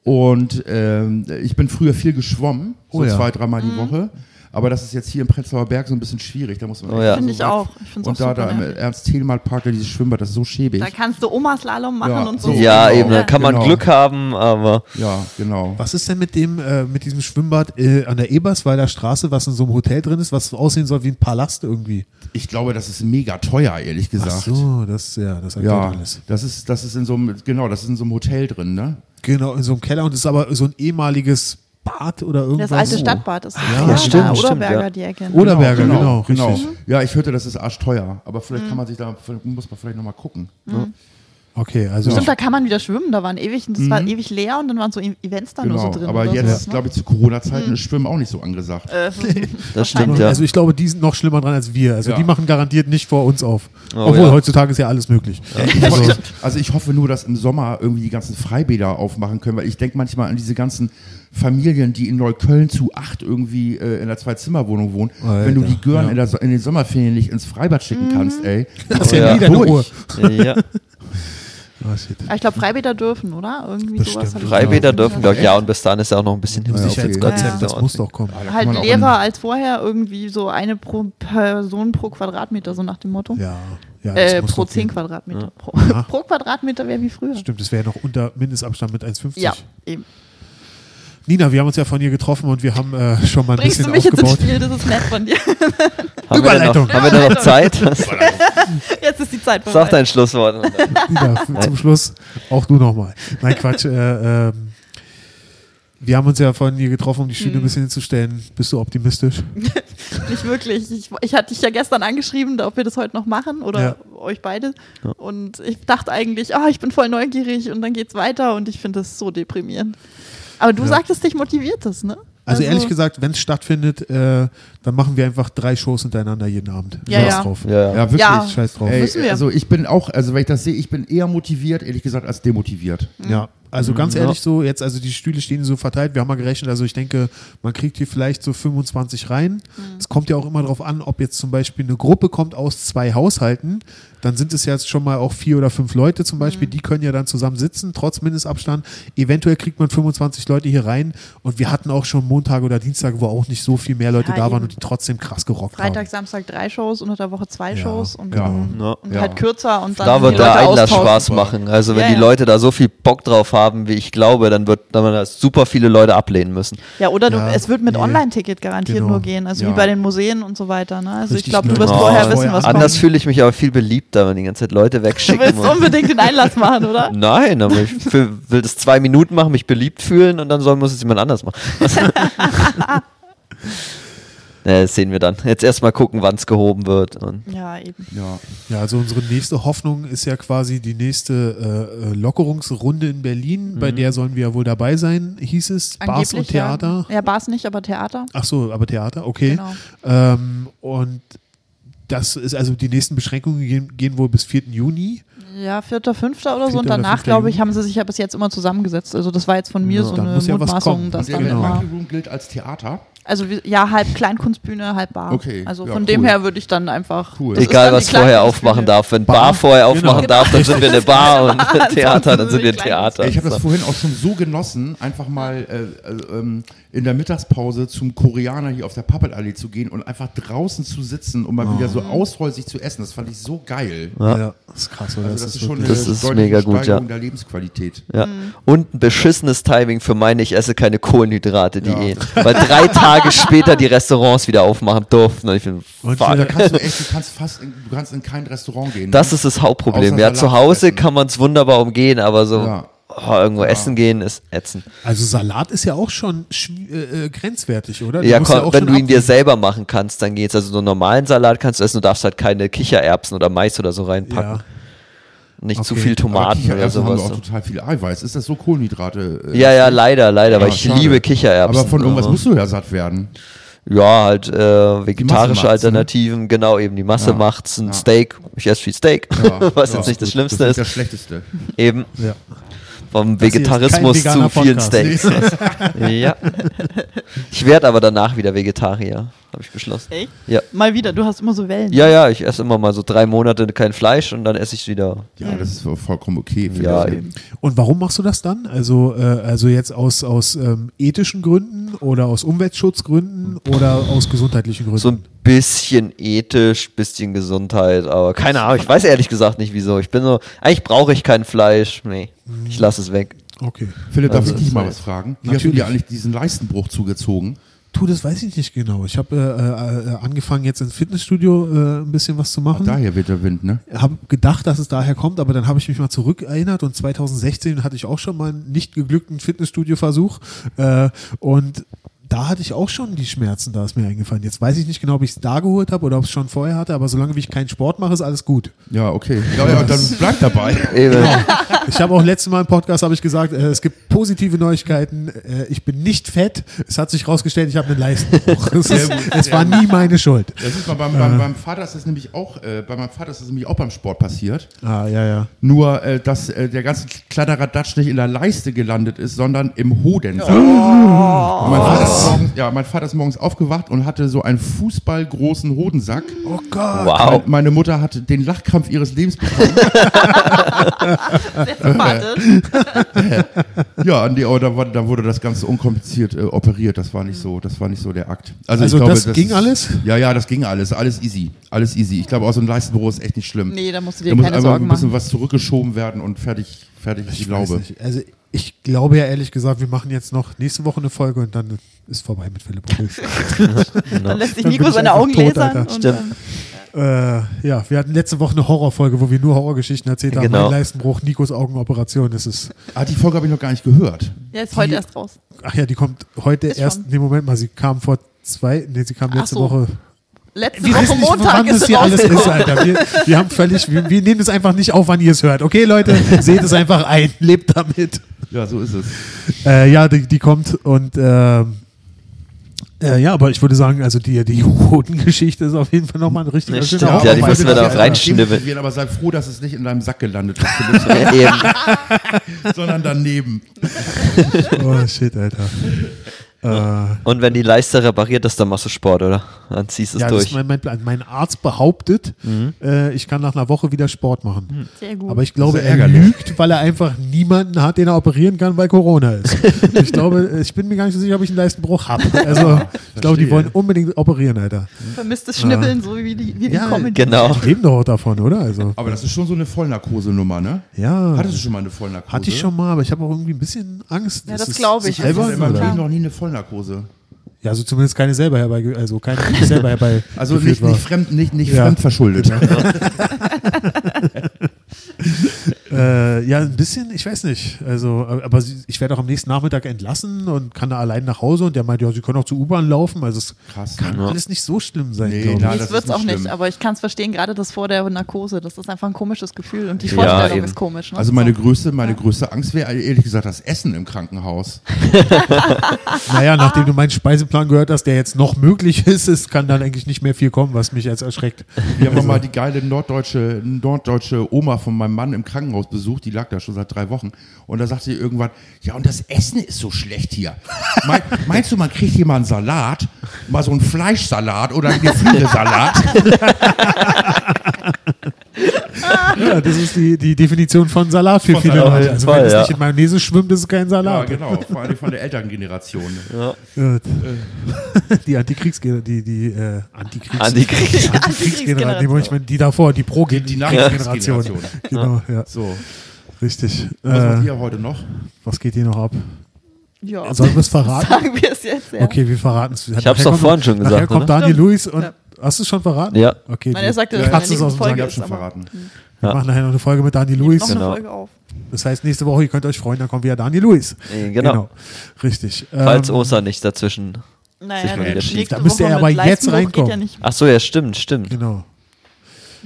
Speaker 2: Und ähm, ich bin früher viel geschwommen, so
Speaker 1: Oh ja.
Speaker 2: zwei, dreimal die Woche. Aber das ist jetzt hier im Prenzlauer Berg so ein bisschen schwierig. Da muss man
Speaker 4: Oh ja.
Speaker 3: Finde ich auch. Ich
Speaker 2: Und
Speaker 3: auch
Speaker 2: da, da im. Ernst-Thälmann-Park, dieses Schwimmbad, das ist so schäbig.
Speaker 3: Da kannst du Oma-Slalom machen
Speaker 2: Ja,
Speaker 3: und so.
Speaker 2: so.
Speaker 4: Ja,
Speaker 2: Genau.
Speaker 4: eben, da kann man
Speaker 2: Genau.
Speaker 4: Glück haben, aber
Speaker 2: Ja, genau.
Speaker 1: Was ist denn mit dem, äh, mit diesem Schwimmbad äh, an der Eberswalder Straße, was in so einem Hotel drin ist, was aussehen soll wie ein Palast irgendwie?
Speaker 2: Ich glaube, das ist mega teuer, ehrlich
Speaker 1: Ach
Speaker 2: gesagt.
Speaker 1: so, das, ja, das
Speaker 2: Ja,
Speaker 1: alles.
Speaker 2: das ist, das ist in so einem, genau, das ist in so einem Hotel drin, ne?
Speaker 1: Genau, in so einem Keller und es ist aber so ein ehemaliges Bad oder irgendwas.
Speaker 3: Das alte Stadtbad ist das.
Speaker 1: Ja,
Speaker 3: ja,
Speaker 4: stimmt,
Speaker 3: da,
Speaker 4: stimmt,
Speaker 3: Oderberger,
Speaker 4: ja.
Speaker 3: die Ecke.
Speaker 1: Oderberger, genau, richtig.
Speaker 2: Ja, ich hörte, das ist arschteuer. Aber vielleicht
Speaker 3: Mhm.
Speaker 2: kann man sich da, muss man vielleicht nochmal gucken.
Speaker 1: Okay, also
Speaker 3: Stimmt, da kann man wieder schwimmen. Da waren ewig, das war ewig leer und dann waren so E- Events da nur
Speaker 2: Genau.
Speaker 3: so drin.
Speaker 2: aber jetzt,
Speaker 3: sowas, ne?
Speaker 2: glaube ich, zu Corona-Zeiten ist Schwimmen auch nicht so angesagt.
Speaker 3: Äh,
Speaker 4: das stimmt, ja.
Speaker 1: Also ich glaube, die sind noch schlimmer dran als wir. Also
Speaker 2: Ja.
Speaker 1: die machen garantiert nicht vor uns auf.
Speaker 4: Oh,
Speaker 1: Obwohl
Speaker 4: ja.
Speaker 1: heutzutage ist ja alles möglich.
Speaker 2: Ich hoffe, also ich hoffe nur, dass im Sommer irgendwie die ganzen Freibäder aufmachen können, weil ich denke manchmal an diese ganzen Familien, die in Neukölln zu acht irgendwie äh, in einer Zwei-Zimmer-Wohnung wohnen.
Speaker 1: Alter,
Speaker 2: Wenn du die Gören
Speaker 1: ja.
Speaker 2: in, der, So- in den Sommerferien nicht ins Freibad schicken kannst, ey.
Speaker 1: Das ist
Speaker 4: Oh
Speaker 1: ja,
Speaker 4: ja.
Speaker 1: nie deine
Speaker 2: Durch.
Speaker 1: Ruhe.
Speaker 4: ja.
Speaker 1: Ah,
Speaker 3: ich glaube, Freibäder dürfen, oder? Irgendwie
Speaker 1: Bestimmt.
Speaker 3: sowas.
Speaker 4: Freibäder
Speaker 3: gehört.
Speaker 4: dürfen, glaube ich, ja, und bis dahin ist ja auch noch ein bisschen hin.
Speaker 2: Ja.
Speaker 1: Sicherheitskonzept,
Speaker 3: Ja,
Speaker 1: das muss doch kommen.
Speaker 2: Da
Speaker 3: Halt leerer als vorher, irgendwie so eine pro Person pro Quadratmeter, so nach dem Motto.
Speaker 1: Ja, ja.
Speaker 3: äh, pro
Speaker 1: doch
Speaker 3: 10
Speaker 1: gehen.
Speaker 3: Quadratmeter. Pro,
Speaker 1: Ja.
Speaker 3: pro Quadratmeter wäre wie früher.
Speaker 1: Stimmt, das wäre ja noch unter Mindestabstand mit 1,50.
Speaker 3: Ja, eben.
Speaker 1: Nina, wir haben uns ja von ihr getroffen und wir haben äh, schon mal ein
Speaker 3: Bringst du
Speaker 1: bisschen
Speaker 3: mich jetzt ins
Speaker 1: aufgebaut.
Speaker 3: Spiel? Das ist nett von dir.
Speaker 4: Haben wir,
Speaker 1: Überleitung.
Speaker 4: noch, haben wir denn noch Zeit?
Speaker 3: Jetzt ist die Zeit vorbei.
Speaker 4: Sag dein Schlusswort.
Speaker 1: Nina, f- zum Schluss auch du nochmal. Nein, Quatsch. Äh, ähm, wir haben uns ja von ihr getroffen, um die
Speaker 3: Mhm.
Speaker 1: Stühle ein bisschen hinzustellen. Bist du optimistisch?
Speaker 3: Nicht wirklich. Ich, ich hatte dich ja gestern angeschrieben, ob wir das heute noch machen oder
Speaker 1: Ja.
Speaker 3: euch beide. Und ich dachte eigentlich, ah, ich bin voll neugierig und dann geht's weiter und ich finde das so deprimierend. Aber du
Speaker 1: Ja.
Speaker 3: sagtest, dich motiviert das, ne?
Speaker 1: Also, ehrlich gesagt, wenn es stattfindet, äh, dann machen wir einfach drei Shows hintereinander jeden Abend.
Speaker 3: Ja,
Speaker 1: Scheiß
Speaker 3: ja.
Speaker 1: drauf.
Speaker 4: Ja, ja.
Speaker 2: Ja, wirklich.
Speaker 1: Scheiß drauf.
Speaker 2: Ey. Also ich bin auch, also wenn ich das sehe, ich bin eher motiviert, ehrlich gesagt, als demotiviert.
Speaker 1: Ja, Also ganz
Speaker 4: Ja.
Speaker 1: ehrlich so, jetzt, also die Stühle stehen so verteilt, wir haben mal gerechnet, also ich denke, man kriegt hier vielleicht so 25 rein. Es kommt ja auch immer darauf an, ob jetzt zum Beispiel eine Gruppe kommt aus zwei Haushalten, dann sind es jetzt schon mal auch vier oder fünf Leute zum Beispiel, die können ja dann zusammen sitzen, trotz Mindestabstand. Eventuell kriegt man 25 Leute hier rein und wir hatten auch schon Montage oder Dienstage, wo auch nicht so viel mehr Leute
Speaker 3: Ja,
Speaker 1: da waren und die trotzdem krass gerockt
Speaker 3: Freitag,
Speaker 1: haben.
Speaker 3: Samstag drei Shows, unter der Woche zwei
Speaker 1: Ja.
Speaker 3: Shows und,
Speaker 2: Ja.
Speaker 3: und
Speaker 2: Ja.
Speaker 3: halt kürzer und dann
Speaker 4: Da wird der Einlass. Spaß machen. Also wenn
Speaker 3: Ja,
Speaker 4: die. Leute da so viel Bock drauf haben, wie ich glaube, dann wird dann das super viele Leute ablehnen müssen.
Speaker 3: Ja, oder du,
Speaker 1: Ja,
Speaker 3: es wird mit
Speaker 1: nee.
Speaker 3: Online-Ticket garantiert
Speaker 1: Genau.
Speaker 3: nur gehen, also
Speaker 2: Ja.
Speaker 3: wie bei den Museen und so weiter. Ne? Also
Speaker 1: Richtig,
Speaker 3: ich glaube, du wirst
Speaker 1: Oh,
Speaker 3: vorher wissen, was
Speaker 4: Anders
Speaker 3: kommt.
Speaker 4: fühle ich mich aber viel beliebter, wenn die ganze Zeit Leute
Speaker 3: Du
Speaker 4: wegschicken.
Speaker 3: willst
Speaker 4: und-
Speaker 3: unbedingt den Einlass machen, oder?
Speaker 4: Nein, aber ich will, will das zwei Minuten machen, mich beliebt fühlen und dann soll, muss es jemand anders machen. das sehen wir dann. Jetzt erstmal gucken, wann es gehoben wird. Und
Speaker 3: Ja, eben.
Speaker 2: Ja.
Speaker 1: Ja, also unsere nächste Hoffnung ist ja quasi die nächste äh, äh, Lockerungsrunde in Berlin. Bei der sollen wir ja wohl dabei sein, hieß es. Bars und Theater.
Speaker 3: Ja, ja Bars nicht, aber Theater.
Speaker 1: Ach so, aber Theater, okay.
Speaker 3: Genau.
Speaker 1: Ähm, und das ist also die nächsten Beschränkungen gehen, gehen wohl bis 4. Juni.
Speaker 3: Ja, vierter, fünfter oder so. Und danach, glaube ich, haben sie sich ja bis jetzt immer zusammengesetzt. Also das war jetzt von mir
Speaker 1: Ja,
Speaker 3: so eine
Speaker 1: ja was
Speaker 3: Mutmaßung, dass
Speaker 2: Und der. Monkey Room gilt als Theater.
Speaker 3: Also ja, halb Kleinkunstbühne, halb Bar.
Speaker 2: Okay,
Speaker 3: Also
Speaker 2: ja,
Speaker 3: von dem
Speaker 2: cool.
Speaker 3: her würde ich dann einfach.
Speaker 2: Cool.
Speaker 4: Egal,
Speaker 3: dann
Speaker 4: was vorher aufmachen darf. Wenn
Speaker 1: Bar.
Speaker 4: Bar vorher
Speaker 1: Genau.
Speaker 4: aufmachen darf, dann sind wir eine Bar und Theater, dann sind wir ein Theater.
Speaker 2: Ich habe das vorhin auch schon so genossen, einfach mal äh, äh, ähm, in der Mittagspause zum Koreaner hier auf der Pappelallee zu gehen und einfach draußen zu sitzen und mal wieder so ausfäusig zu essen. Das fand ich so geil.
Speaker 1: Ja, das ist krass, oder?
Speaker 2: Also das, ist schon eine
Speaker 4: Das ist
Speaker 2: deutliche
Speaker 4: mega gut,
Speaker 2: Steigerung
Speaker 4: ja.
Speaker 2: der Lebensqualität.
Speaker 4: Ja. Und ein beschissenes Timing für meine Ich esse keine Kohlenhydrate
Speaker 2: Ja.
Speaker 4: Diät. Weil drei Tage später die Restaurants wieder aufmachen durften. Und ich bin,
Speaker 1: Und
Speaker 4: fuck.
Speaker 2: Da kannst du echt, du kannst fast, in, du kannst in kein Restaurant gehen.
Speaker 4: Das
Speaker 2: ne?
Speaker 4: ist das Hauptproblem.
Speaker 2: Außer
Speaker 4: Ja, zu Hause
Speaker 2: essen.
Speaker 4: kann man es wunderbar umgehen, aber so
Speaker 2: Ja.
Speaker 4: Oh, irgendwo essen gehen ist ätzend.
Speaker 1: Also Salat ist ja auch schon äh, äh, grenzwertig, oder?
Speaker 4: Ja,
Speaker 1: musst
Speaker 4: komm,
Speaker 1: auch
Speaker 4: wenn du ihn dir selber machen kannst, dann geht's. Also so einen normalen Salat kannst du essen, du darfst halt keine Kichererbsen oder Mais oder so reinpacken.
Speaker 1: Ja.
Speaker 4: Nicht zu
Speaker 1: Okay.
Speaker 4: viel
Speaker 2: Aber
Speaker 4: Tomaten oder
Speaker 2: Kichererbsen haben
Speaker 4: sowas.
Speaker 2: doch auch total viel Eiweiß. Ist das so Kohlenhydrate? äh,
Speaker 4: Ja, ja, leider, leider, weil ich
Speaker 2: schade.
Speaker 4: liebe Kichererbsen.
Speaker 2: Aber von irgendwas
Speaker 4: Ja.
Speaker 2: musst du ja satt werden.
Speaker 4: Ja, halt äh, vegetarische
Speaker 2: ne?
Speaker 4: Alternativen, genau, eben die Masse
Speaker 2: Ja,
Speaker 4: macht's, ein
Speaker 2: ja.
Speaker 4: Steak, ich esse viel Steak,
Speaker 2: Ja,
Speaker 4: was
Speaker 2: ja,
Speaker 4: jetzt nicht das. Schlimmste
Speaker 2: das
Speaker 4: ist,
Speaker 2: Das Schlechteste.
Speaker 4: eben
Speaker 1: Ja.
Speaker 4: Vom
Speaker 1: Das
Speaker 4: Vegetarismus zu vielen
Speaker 1: Podcast.
Speaker 4: Steaks. ja. Ich werde aber danach wieder Vegetarier, habe ich beschlossen.
Speaker 3: Echt?
Speaker 4: Ja.
Speaker 3: Mal wieder, du hast immer so Wellen.
Speaker 4: Ja, ja, ich esse immer mal so drei Monate kein Fleisch und dann esse ich wieder.
Speaker 2: Ja, das ist vollkommen okay. finde
Speaker 4: Ja,
Speaker 2: ich.
Speaker 4: eben.
Speaker 1: Und warum machst du das dann? Also, äh, also jetzt aus, aus ähm, ethischen Gründen oder aus Umweltschutzgründen oder aus gesundheitlichen Gründen?
Speaker 4: So ein bisschen ethisch, bisschen Gesundheit, aber keine Ahnung, ich weiß ehrlich gesagt nicht wieso. Ich bin so, eigentlich brauche ich kein Fleisch. Nee, ich lasse es weg.
Speaker 1: okay.
Speaker 2: Philipp, darf
Speaker 4: Also,
Speaker 2: ich dich mal was fragen? Wie hast du
Speaker 1: Natürlich.
Speaker 2: dir eigentlich diesen Leistenbruch zugezogen?
Speaker 1: Tu, das weiß ich nicht genau. Ich habe äh, äh, angefangen jetzt ins Fitnessstudio äh, ein bisschen was zu machen.
Speaker 2: Daher wird der Wind, ne?
Speaker 1: habe gedacht, dass es daher kommt, aber dann habe ich mich mal zurückerinnert und 2016 hatte ich auch schon mal einen nicht geglückten Fitnessstudio-Versuch äh, und da hatte ich auch schon die Schmerzen, da ist mir eingefallen. Jetzt weiß ich nicht genau, ob ich es da geholt habe oder ob es schon vorher hatte, aber solange wie ich keinen Sport mache, ist alles gut.
Speaker 2: Ja, okay. Ja, ja, dann bleib dabei.
Speaker 4: Eben.
Speaker 1: Ich habe auch letztes Mal im Podcast habe ich gesagt, äh, es gibt positive Neuigkeiten. Äh, ich bin nicht fett. Es hat sich rausgestellt, ich habe einen Leistenbruch. Es, ist, es war nie meine Schuld.
Speaker 2: Das ist mal beim, beim, beim Vater ist das nämlich auch, äh, bei meinem Vater ist das nämlich auch beim Sport passiert.
Speaker 1: Ah, ja, ja.
Speaker 2: Nur, äh, dass äh, der ganze Kladderadatsch nicht in der Leiste gelandet ist, sondern im Hodensack. Und Mein, Vater ist morgens, ja, mein Vater ist morgens aufgewacht und hatte so einen fußballgroßen Hodensack.
Speaker 1: Oh Gott.
Speaker 4: Wow.
Speaker 2: Mein- Meine Mutter hatte den Lachkrampf ihres Lebens bekommen.
Speaker 3: Sehr sympathisch.
Speaker 2: ja, nee, aber da, war, da wurde das Ganze unkompliziert äh, operiert. Das war nicht so, das war nicht so der Akt.
Speaker 1: Also das ging alles?
Speaker 2: Ja, ja, das ging alles. Alles easy. Alles easy. Ich glaube, auch so ein Leistenbüro ist echt nicht schlimm.
Speaker 3: Nee, da musst du
Speaker 2: da
Speaker 3: dir
Speaker 2: muss
Speaker 3: keine
Speaker 2: einfach
Speaker 3: Sorgen
Speaker 2: ein bisschen
Speaker 3: machen.
Speaker 2: was zurückgeschoben werden und fertig, fertig
Speaker 1: Ich weiß
Speaker 2: Laube.
Speaker 1: nicht. Also ich glaube ja ehrlich gesagt, wir machen jetzt noch nächste Woche eine Folge und dann ist vorbei mit Philipp.
Speaker 3: Dann lässt sich Nico seine Augen
Speaker 1: tot,
Speaker 3: lasern. Und
Speaker 1: äh, ja, wir hatten letzte Woche eine Horrorfolge, wo wir nur Horrorgeschichten erzählt haben.
Speaker 4: Genau.
Speaker 1: Mein Leistenbruch, Nikos Augenoperation. Das ist,
Speaker 2: Ah, die Folge habe ich noch gar nicht gehört.
Speaker 3: ja, ist heute
Speaker 1: Die-
Speaker 3: erst raus.
Speaker 1: ach ja, die kommt heute
Speaker 3: Ist
Speaker 1: erst.
Speaker 3: schon.
Speaker 1: Nee, Moment mal, sie kam vor zwei, nee, sie kam letzte
Speaker 3: so.
Speaker 1: Woche.
Speaker 3: Letzte
Speaker 1: Wir
Speaker 3: Woche
Speaker 1: nicht,
Speaker 3: Montag ist
Speaker 1: hier alles ist,
Speaker 3: rausgekommen.
Speaker 1: Alter. Wir, wir haben völlig, wir, wir nehmen es einfach nicht auf, wann ihr es hört. Okay, Leute, seht es einfach ein, lebt damit.
Speaker 2: Ja, so ist es.
Speaker 1: Äh, ja, die, die kommt und ähm, Äh, ja, aber ich würde sagen, also die, die Hoden-Geschichte ist auf jeden Fall nochmal ein richtiger
Speaker 4: Das
Speaker 1: schöner
Speaker 4: ja, die müssen wir da
Speaker 2: Ja,
Speaker 4: reinschnibbeln.
Speaker 2: Wir aber sei froh, dass es nicht in deinem Sack gelandet ist, Philipp,
Speaker 4: Ja, eben.
Speaker 2: sondern daneben.
Speaker 1: Oh, shit, Alter. Äh,
Speaker 4: Und wenn die Leiste repariert ist, dann machst du Sport, oder? Dann ziehst du es
Speaker 1: ja, das
Speaker 4: durch.
Speaker 1: ist mein, mein Plan. Mein Arzt behauptet, äh, ich kann nach einer Woche wieder Sport machen.
Speaker 3: Sehr gut.
Speaker 1: Aber ich glaube,
Speaker 2: Das
Speaker 1: er lügt, weil er einfach niemanden hat, den er operieren kann, weil Corona ist. ich glaube, ich bin mir gar nicht so sicher, ob ich einen Leistenbruch habe. Also, ich glaube, die wollen unbedingt operieren, Alter.
Speaker 3: Vermisstes Schnibbeln, so wie die, wie die
Speaker 1: Ja,
Speaker 3: Comedy.
Speaker 4: Genau.
Speaker 1: Die leben doch auch davon, oder? Also,
Speaker 2: Aber das ist schon so eine Vollnarkose-Nummer, ne?
Speaker 1: ja.
Speaker 2: Hattest du schon mal eine Vollnarkose?
Speaker 1: Hatte ich schon mal, aber ich habe auch irgendwie ein bisschen Angst.
Speaker 3: Ja, das
Speaker 1: es
Speaker 3: glaube ich.
Speaker 2: Ich? Leben noch nie eine Vollnarkose.
Speaker 1: Ja, also zumindest keine selber herbei, also keine die nicht selber herbei.
Speaker 2: Also nicht,
Speaker 1: war.
Speaker 2: nicht, fremd, nicht, nicht
Speaker 1: Ja.
Speaker 2: fremd verschuldet.
Speaker 1: Äh, ja, ein bisschen, ich weiß nicht. Also, aber sie- ich werde auch am nächsten Nachmittag entlassen und kann da allein nach Hause und der meint, ja, sie können auch zur U-Bahn laufen. Also es
Speaker 2: Krass.
Speaker 1: kann
Speaker 4: Ja.
Speaker 1: alles nicht so schlimm sein,
Speaker 2: Nee,
Speaker 1: glaube ich.
Speaker 2: das
Speaker 3: es wird es auch
Speaker 2: nicht
Speaker 3: nicht,
Speaker 2: schlimm.
Speaker 3: aber ich kann es verstehen, gerade das vor der Narkose. Das ist einfach ein komisches Gefühl und die
Speaker 4: Ja,
Speaker 3: Vorstellung
Speaker 4: eben.
Speaker 3: ist komisch. Ne?
Speaker 2: Also meine
Speaker 3: So.
Speaker 2: größte, meine größte Angst wäre ehrlich gesagt das Essen im Krankenhaus.
Speaker 1: Naja, nachdem du meinen Speiseplan gehört hast, der jetzt noch möglich ist, es kann dann eigentlich nicht mehr viel kommen, was mich jetzt erschreckt.
Speaker 2: Wir haben mal die geile norddeutsche, norddeutsche Oma von meinem Mann im Krankenhaus besucht, die lag da schon seit drei Wochen. Und da sagte sie irgendwann, ja, und das Essen ist so schlecht hier. Mein, meinst du, man kriegt hier mal einen Salat, mal so einen Fleischsalat oder einen Geflügelsalat?
Speaker 1: Ja, das ist die, die Definition von Salat für
Speaker 2: Von
Speaker 1: viele
Speaker 2: Salat,
Speaker 1: Leute. Also wenn
Speaker 4: Fall,
Speaker 1: es
Speaker 4: ja.
Speaker 1: nicht in Mayonnaise schwimmt, ist es kein
Speaker 2: ja,
Speaker 1: Salat.
Speaker 2: genau, vor allem von der Elterngeneration.
Speaker 1: Gut. Die Antikriegsgeneration, die, die äh, Antikriegs
Speaker 4: Antikriegs-
Speaker 1: Antikriegsgeneration, ich meine, die davor, die pro
Speaker 2: Die, die Nachkriegsgeneration.
Speaker 1: Genau, ja,
Speaker 2: So,
Speaker 1: richtig.
Speaker 2: was macht
Speaker 1: Äh,
Speaker 2: ihr heute noch?
Speaker 1: was geht hier noch ab?
Speaker 3: Ja.
Speaker 1: Sollen wir es verraten?
Speaker 3: Sagen wir es jetzt, ja.
Speaker 1: Okay, wir verraten es.
Speaker 4: Ich hab's doch vorhin schon
Speaker 1: Nachher
Speaker 4: gesagt,
Speaker 1: kommt
Speaker 4: oder?
Speaker 1: Daniel
Speaker 3: Stimmt.
Speaker 1: Lewis und
Speaker 3: Ja.
Speaker 1: Hast du es schon verraten?
Speaker 4: Ja.
Speaker 1: Okay.
Speaker 3: Nein, er sagte,
Speaker 2: Ja,
Speaker 3: dass er
Speaker 1: es aus dem
Speaker 3: Folge ist.
Speaker 2: schon verraten.
Speaker 1: Wir
Speaker 4: Ja.
Speaker 1: machen nachher noch eine Folge mit Daniel Lewis.
Speaker 3: noch
Speaker 4: Genau.
Speaker 3: eine Folge auf.
Speaker 1: Das heißt, nächste Woche, ihr könnt euch freuen, dann kommt wieder Daniel Lewis.
Speaker 4: Äh, Genau.
Speaker 1: Richtig.
Speaker 4: Falls
Speaker 1: Ähm,
Speaker 4: Ostern nicht dazwischen.
Speaker 3: Naja,
Speaker 4: Sich mal wieder schiebt.
Speaker 1: Da müsst ihr
Speaker 3: Woche
Speaker 1: aber jetzt reinkommen.
Speaker 3: Ja.
Speaker 4: Ach so, ja, stimmt, stimmt.
Speaker 1: Genau.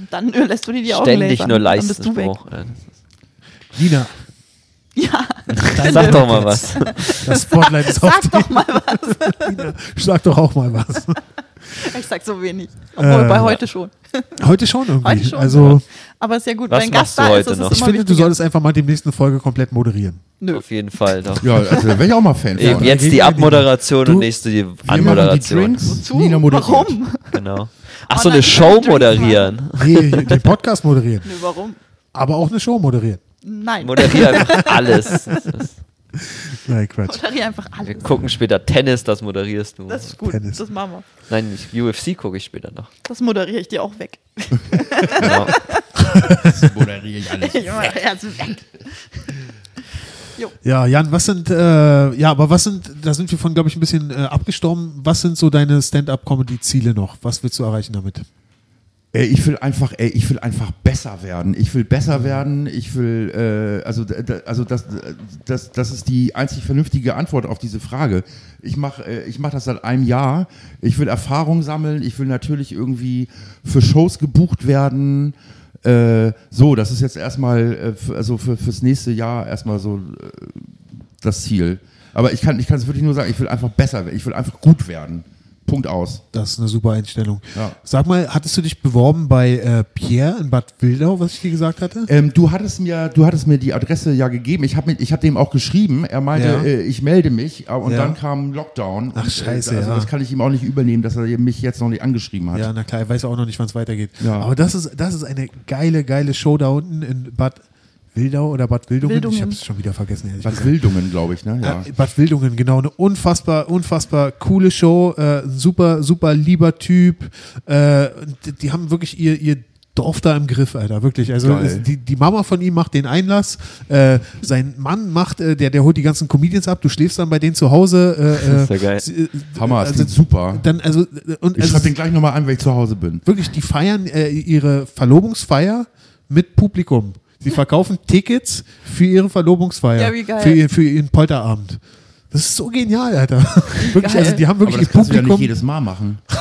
Speaker 3: Dann äh, lässt du dir die Augen
Speaker 4: Ständig nur. Ja.
Speaker 1: Nina,
Speaker 3: Ja,
Speaker 4: Sag doch mal was.
Speaker 1: das Spotlight ist auf
Speaker 3: sag doch mal was.
Speaker 1: Nina. Sag doch auch mal was.
Speaker 3: Ich sag so wenig. Obwohl,
Speaker 1: Äh,
Speaker 3: bei heute schon.
Speaker 1: Heute schon irgendwie.
Speaker 3: Heute schon.
Speaker 1: Also,
Speaker 3: Aber ist ja gut,
Speaker 4: Was
Speaker 3: wenn Gast
Speaker 4: du
Speaker 3: da
Speaker 4: heute
Speaker 3: ist, ist
Speaker 4: noch?
Speaker 1: ich finde, du
Speaker 3: wichtiger.
Speaker 1: solltest einfach mal die nächste Folge komplett moderieren.
Speaker 3: Nö.
Speaker 4: Auf jeden Fall doch.
Speaker 2: Ja, also da wäre ich auch mal Fan
Speaker 4: Eben
Speaker 2: von.
Speaker 4: jetzt die. Abmoderation
Speaker 1: Du-
Speaker 4: und nächste die
Speaker 2: machen die
Speaker 4: Anmoderation.
Speaker 2: Drinks,
Speaker 3: Wozu?
Speaker 2: Nina moderiert.
Speaker 3: Warum?
Speaker 4: Genau. Ach
Speaker 3: Oh
Speaker 4: so,
Speaker 3: nein,
Speaker 4: eine Show moderieren.
Speaker 1: Nee, den Podcast moderieren.
Speaker 3: Nö, warum?
Speaker 1: Aber auch eine Show moderieren.
Speaker 3: Nein.
Speaker 4: Moderiere einfach alles. Das
Speaker 1: Nein, Quatsch.
Speaker 3: Moderiere einfach
Speaker 4: Wir
Speaker 3: alles.
Speaker 4: gucken später Tennis, das moderierst du.
Speaker 3: Das ist gut.
Speaker 1: Tennis.
Speaker 3: Das machen wir.
Speaker 4: Nein, nicht UFC gucke ich später noch.
Speaker 3: Das moderiere ich dir auch weg.
Speaker 4: Genau.
Speaker 2: Moderiere ich alles.
Speaker 3: Ich mache Herz weg.
Speaker 1: Ja, Jan, was sind, äh, ja, aber was sind, da sind wir von, glaube ich, ein bisschen äh, abgestorben. Was sind so deine Stand-up-Comedy-Ziele noch? Was willst du erreichen damit?
Speaker 2: Ich will einfach, ey, ich will einfach besser werden. Ich will besser werden. Ich will, äh, also, also das, das, das ist die einzig vernünftige Antwort auf diese Frage. Ich mache, äh, ich mache das seit einem Jahr. Ich will Erfahrung sammeln. Ich will natürlich irgendwie für Shows gebucht werden. Äh, so, das ist jetzt erstmal, äh, also für, fürs nächste Jahr erstmal so äh, das Ziel. Aber ich kann, ich kann es wirklich nur sagen, ich will einfach besser werden. Ich will einfach gut werden. Punkt aus.
Speaker 1: Das ist eine super Einstellung.
Speaker 2: Ja.
Speaker 1: Sag mal, hattest du dich beworben bei äh, Pierre in Bad Wildau, was ich dir gesagt hatte?
Speaker 2: Ähm, du hattest mir, du hattest mir die Adresse ja gegeben. Ich habe ich hab dem auch geschrieben. Er meinte,
Speaker 1: Ja.
Speaker 2: äh, ich melde mich. äh, Und dann kam Lockdown.
Speaker 1: Ach,
Speaker 2: Und,
Speaker 1: scheiße,
Speaker 2: Äh, also
Speaker 1: ja.
Speaker 2: das kann ich ihm auch nicht übernehmen, dass er mich jetzt noch nicht angeschrieben hat.
Speaker 1: Ja, na klar, er weiß auch noch nicht, wann es weitergeht.
Speaker 2: Ja.
Speaker 1: Aber das ist, das ist eine geile, geile Show da unten in Bad Wildau oder Bad Wildungen.
Speaker 3: Wildungen.
Speaker 1: Ich habe es schon wieder vergessen.
Speaker 2: Was
Speaker 1: gesagt.
Speaker 2: Wildungen, glaube ich, ne? Ja.
Speaker 1: Äh, Bad Wildungen, genau. Eine unfassbar, unfassbar coole Show. Äh, ein super, super lieber Typ. Äh, die, die haben wirklich ihr, ihr Dorf da im Griff, Alter, wirklich. Also es, die, die Mama von ihm macht den Einlass, äh, sein Mann macht, äh, der, der holt die ganzen Comedians ab, du schläfst dann bei denen zu Hause. Äh,
Speaker 4: Das ist ja
Speaker 1: äh,
Speaker 4: geil.
Speaker 1: sie- äh,
Speaker 2: Hammer, das
Speaker 1: also,
Speaker 2: super.
Speaker 1: Dann, also, und
Speaker 2: Ich
Speaker 1: also,
Speaker 2: schreibe den gleich nochmal an, wenn ich zu Hause bin.
Speaker 1: wirklich, die feiern äh, ihre Verlobungsfeier mit Publikum. Sie verkaufen Tickets für ihre Verlobungsfeier.
Speaker 3: Ja, wie geil.
Speaker 1: Für, ihr- für ihren Polterabend. Das ist so genial, Alter. wirklich, also die haben
Speaker 2: Aber
Speaker 1: wirklich
Speaker 2: das
Speaker 1: ihr
Speaker 2: kannst du ja nicht
Speaker 1: Publikum.
Speaker 2: jedes Mal machen.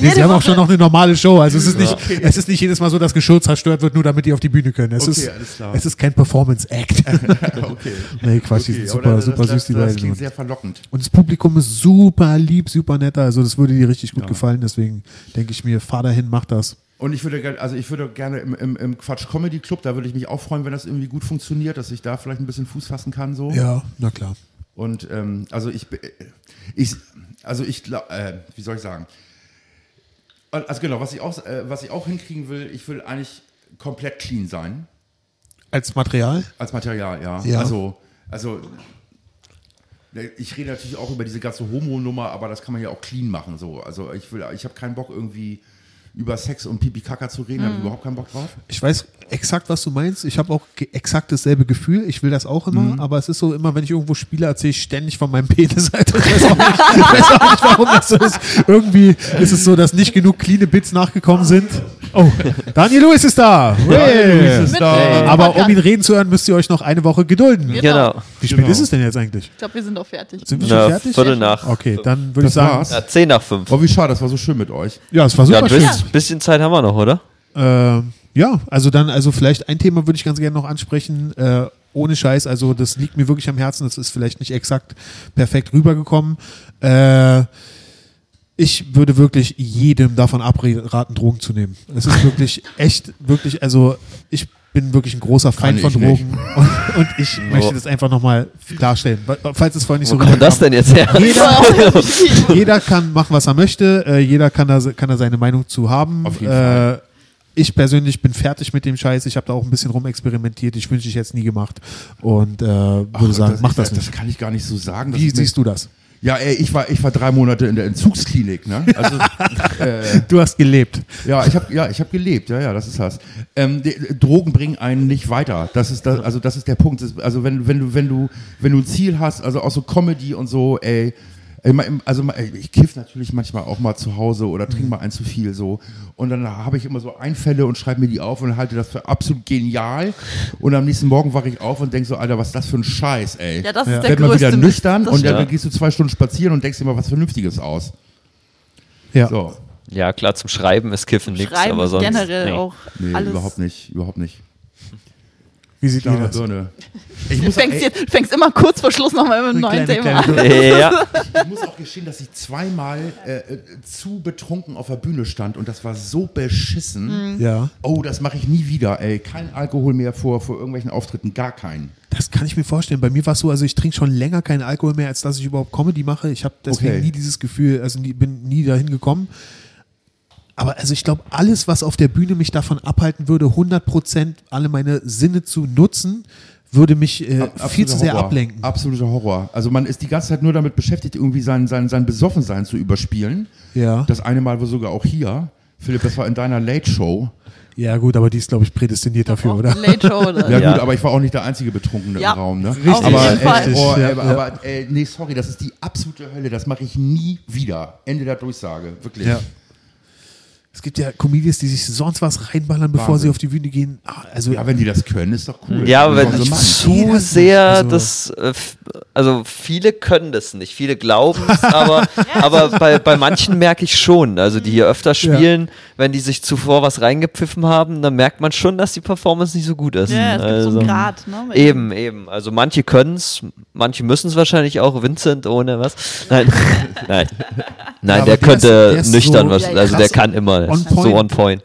Speaker 1: nee, sie haben auch schon noch eine normale Show. Also es ist nicht, es ist nicht jedes Mal so, dass Geschirr zerstört wird, nur damit die auf die Bühne können. Es
Speaker 2: Okay,
Speaker 1: ist,
Speaker 2: alles klar.
Speaker 1: es ist kein Performance-Act.
Speaker 2: okay.
Speaker 1: nee, Quatsch, die sind
Speaker 2: Okay,
Speaker 1: super,
Speaker 2: aber
Speaker 1: super
Speaker 2: das,
Speaker 1: süß, die
Speaker 2: das, das
Speaker 1: beiden.
Speaker 2: klingt sehr verlockend.
Speaker 1: Und das Publikum ist super lieb, super netter. Also das würde dir richtig gut
Speaker 2: Ja.
Speaker 1: gefallen. Deswegen denke ich mir, fahr dahin, mach das.
Speaker 2: Und ich würde gerne, also ich würde gerne im, im, im Quatsch Comedy Club, da würde ich mich auch freuen, wenn das irgendwie gut funktioniert, dass ich da vielleicht ein bisschen Fuß fassen kann so.
Speaker 1: Ja, na klar.
Speaker 2: Und ähm, also ich, äh, ich, also ich glaube, äh, wie soll ich sagen? Also genau, was ich auch, äh, was ich auch hinkriegen will, ich will eigentlich komplett clean sein
Speaker 1: Als Material?
Speaker 2: als Material, ja.
Speaker 1: Ja.
Speaker 2: Also, also ne, ich rede natürlich auch über diese ganze Homo-Nummer, aber das kann man ja auch clean machen. So. Also ich will, ich habe keinen Bock irgendwie über Sex und Pipi Kaka zu reden, habe ich überhaupt keinen Bock drauf.
Speaker 1: Ich weiß exakt, was du meinst. Ich habe auch exakt dasselbe Gefühl. Ich will das auch immer,
Speaker 2: Mhm.
Speaker 1: aber es ist so, immer wenn ich irgendwo spiele, erzähle ich ständig von meinem Penis. Alter. Ich weiß auch nicht, ich weiß auch nicht warum das so ist. Irgendwie ist es so, dass nicht genug cleane Bits nachgekommen sind. Oh, Daniel Lewis ist da. Hey.
Speaker 2: ist da.
Speaker 1: Aber um ihn reden zu hören, müsst ihr euch noch eine Woche gedulden.
Speaker 4: Genau.
Speaker 1: Wie spät
Speaker 2: Genau.
Speaker 1: ist es denn jetzt eigentlich?
Speaker 3: Ich glaube, wir sind auch fertig.
Speaker 1: Sind wir schon
Speaker 4: Na,
Speaker 1: fertig?
Speaker 4: Viertel nach.
Speaker 1: Okay, dann würde ich sagen.
Speaker 4: Ja, 10 nach 5.
Speaker 2: Oh, wie schade, das war so schön mit euch.
Speaker 1: ja, es war
Speaker 4: Ja,
Speaker 1: super
Speaker 4: ein
Speaker 1: schön.
Speaker 4: Bisschen, Zeit haben wir noch, oder?
Speaker 1: Ähm, ja, also dann, also vielleicht ein Thema würde ich ganz gerne noch ansprechen. Äh, ohne Scheiß, also das liegt mir wirklich am Herzen. Das ist vielleicht nicht exakt perfekt rübergekommen. Äh, ich würde wirklich jedem davon abraten, Drogen zu nehmen. Es ist wirklich echt, wirklich, also ich bin wirklich ein großer Feind von. Drogen und, und ich möchte das einfach nochmal klarstellen, falls es vorhin nicht
Speaker 4: Wo
Speaker 1: so
Speaker 4: kommt das denn jetzt her?
Speaker 1: Jeder, jeder kann machen, was er möchte. Äh, jeder kann da, kann da seine Meinung zu haben.
Speaker 2: Auf jeden
Speaker 1: äh,
Speaker 2: Fall.
Speaker 1: Ich persönlich bin fertig mit dem Scheiß. Ich habe da auch ein bisschen rumexperimentiert. Ich wünsche ich jetzt nie gemacht. Und äh, würde sagen, mach das
Speaker 2: das,
Speaker 1: nicht.
Speaker 2: Das kann ich gar nicht so sagen. Das
Speaker 1: Wie siehst du das?
Speaker 2: Ja, ey, ich war, ich war drei Monate in der Entzugsklinik, ne? Also, äh,
Speaker 1: Du hast gelebt.
Speaker 2: ja, ich habe ja, ich hab gelebt, ja, ja, das ist das. Ähm, die, Drogen bringen einen nicht weiter. Das ist das, also das ist der Punkt. Also wenn, wenn du, wenn du, wenn du ein Ziel hast, also auch so Comedy und so, ey, also ma- ey, ich kiff natürlich manchmal auch mal zu Hause oder trinke mal ein zu viel so. Und dann habe ich immer so Einfälle und schreibe mir die auf und halte das für absolut genial. Und am nächsten Morgen wache ich auf und denke so, Alter, was ist das für ein Scheiß, ey.
Speaker 3: Ja, das
Speaker 1: Ja.
Speaker 3: ist der
Speaker 2: Werd mal wieder nüchtern
Speaker 3: Das
Speaker 2: und dann gehst du zwei Stunden spazieren und denkst dir mal was Vernünftiges aus.
Speaker 1: Ja.
Speaker 2: So.
Speaker 4: Ja, klar, zum Schreiben ist Kiffen nichts,
Speaker 3: Schreiben
Speaker 4: aber sonst.
Speaker 3: generell
Speaker 4: nee.
Speaker 3: auch
Speaker 2: Nee,
Speaker 3: alles.
Speaker 2: überhaupt nicht, überhaupt nicht.
Speaker 1: Wie sieht ihr das?
Speaker 2: Birne. Ich
Speaker 3: Du
Speaker 2: muss,
Speaker 3: fängst,
Speaker 2: ey,
Speaker 3: jetzt, du fängst immer kurz vor Schluss nochmal mit einem neuen
Speaker 1: Kleine,
Speaker 3: Thema
Speaker 1: kleine
Speaker 3: an.
Speaker 4: Ja,
Speaker 2: ich muss auch gestehen, dass ich zweimal äh, äh, zu betrunken auf der Bühne stand und das war so beschissen.
Speaker 1: Ja,
Speaker 2: Oh, das mache ich nie wieder, ey. Kein Alkohol mehr vor, vor irgendwelchen Auftritten, gar keinen.
Speaker 1: das kann ich mir vorstellen. Bei mir war es so, also ich trinke schon länger keinen Alkohol mehr, als dass ich überhaupt Comedy mache. Ich habe deswegen
Speaker 2: Okay.
Speaker 1: nie dieses Gefühl, also nie, bin nie dahin gekommen. Aber also ich glaube, alles, was auf der Bühne mich davon abhalten würde, 100% alle meine Sinne zu nutzen, würde mich äh, viel zu sehr
Speaker 2: Horror.
Speaker 1: ablenken.
Speaker 2: Absoluter Horror. Also man ist die ganze Zeit nur damit beschäftigt, irgendwie sein, sein, sein Besoffensein zu überspielen.
Speaker 1: Ja.
Speaker 2: Das eine Mal war sogar auch hier. Philipp, das war in deiner Late Show.
Speaker 1: Ja, gut, aber die ist, glaube ich, prädestiniert dafür, oder?
Speaker 3: Late Show, oder?
Speaker 2: Ja,
Speaker 4: Ja.
Speaker 2: gut, aber ich war auch nicht der einzige Betrunkene
Speaker 3: Ja.
Speaker 2: im Raum, ne?
Speaker 1: Richtig.
Speaker 2: aber,
Speaker 3: Auf jeden Fall.
Speaker 2: ey, oh,
Speaker 1: Ja,
Speaker 2: ey,
Speaker 1: ja.
Speaker 2: aber ey, nee, sorry, das ist die absolute Hölle. Das mache ich nie wieder. Ende der Durchsage, wirklich.
Speaker 1: Ja. Es gibt ja Comedians, die sich sonst was reinballern, bevor
Speaker 2: Wahnsinn.
Speaker 1: sie auf die Bühne gehen. Ah, Also,
Speaker 2: Ja, wenn die das können, ist doch cool.
Speaker 4: ja, aber wenn
Speaker 2: sie machen.
Speaker 4: zu sehr
Speaker 1: also-
Speaker 4: das, äh, also viele können das nicht, viele glauben es, aber, aber bei, bei manchen merke ich schon, also die hier öfter spielen, wenn die sich zuvor was reingepfiffen haben, dann merkt man schon, dass die Performance nicht so gut ist.
Speaker 3: Ja, es gibt so
Speaker 4: also,
Speaker 3: einen Grad, ne?
Speaker 4: Eben, eben. Also manche können es, manche müssen es wahrscheinlich auch. Vincent ohne was? Nein, nein, nein.
Speaker 1: aber
Speaker 4: der
Speaker 1: der
Speaker 4: könnte
Speaker 1: ist- der
Speaker 4: nüchtern
Speaker 1: so
Speaker 4: was.
Speaker 3: Ja, ja,
Speaker 4: also der kann immer der
Speaker 1: on
Speaker 4: ist so
Speaker 1: point.
Speaker 4: on point.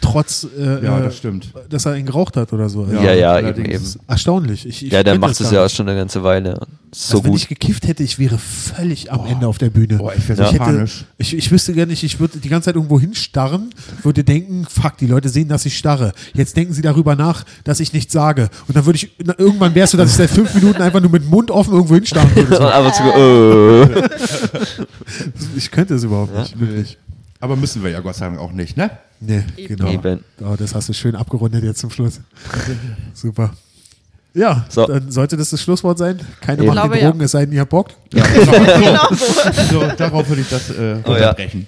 Speaker 1: trotz, äh,
Speaker 2: Ja,
Speaker 1: äh,
Speaker 2: das stimmt.
Speaker 1: dass er ihn geraucht hat oder so.
Speaker 4: Ja, ja, eben,
Speaker 2: allerdings.
Speaker 4: eben.
Speaker 1: Erstaunlich. Ich, ich
Speaker 4: Ja, der macht es ja auch schon eine ganze Weile. So
Speaker 1: also, wenn ich gekifft hätte, ich wäre völlig am Ende auf der Bühne.
Speaker 2: Boah, ich
Speaker 4: Ja.
Speaker 1: ich, hätte, ich, ich wüsste gar nicht, ich würde die ganze Zeit irgendwo hinstarren, würde denken, fuck, die Leute sehen, dass ich starre. Jetzt denken sie darüber nach, dass ich nichts sage. Und dann würde ich, na, irgendwann es so, dass ich seit fünf Minuten einfach nur mit Mund offen irgendwo hinstarren würde. So.
Speaker 4: Äh.
Speaker 1: Ich könnte es überhaupt nicht, wirklich.
Speaker 2: Aber müssen wir ja Gott sei Dank auch nicht, ne?
Speaker 1: Nee,
Speaker 3: Eben.
Speaker 1: genau.
Speaker 4: Eben.
Speaker 1: Oh, das hast du schön abgerundet jetzt zum Schluss. Super. Ja,
Speaker 4: So.
Speaker 1: dann sollte das das Schlusswort sein. Keine
Speaker 4: Ich
Speaker 1: machen
Speaker 3: glaube,
Speaker 1: die Drogen, es sei denn, ihr habt Bock.
Speaker 3: Genau so.
Speaker 2: Darauf würde ich das äh,
Speaker 4: Oh ja.
Speaker 2: unterbrechen.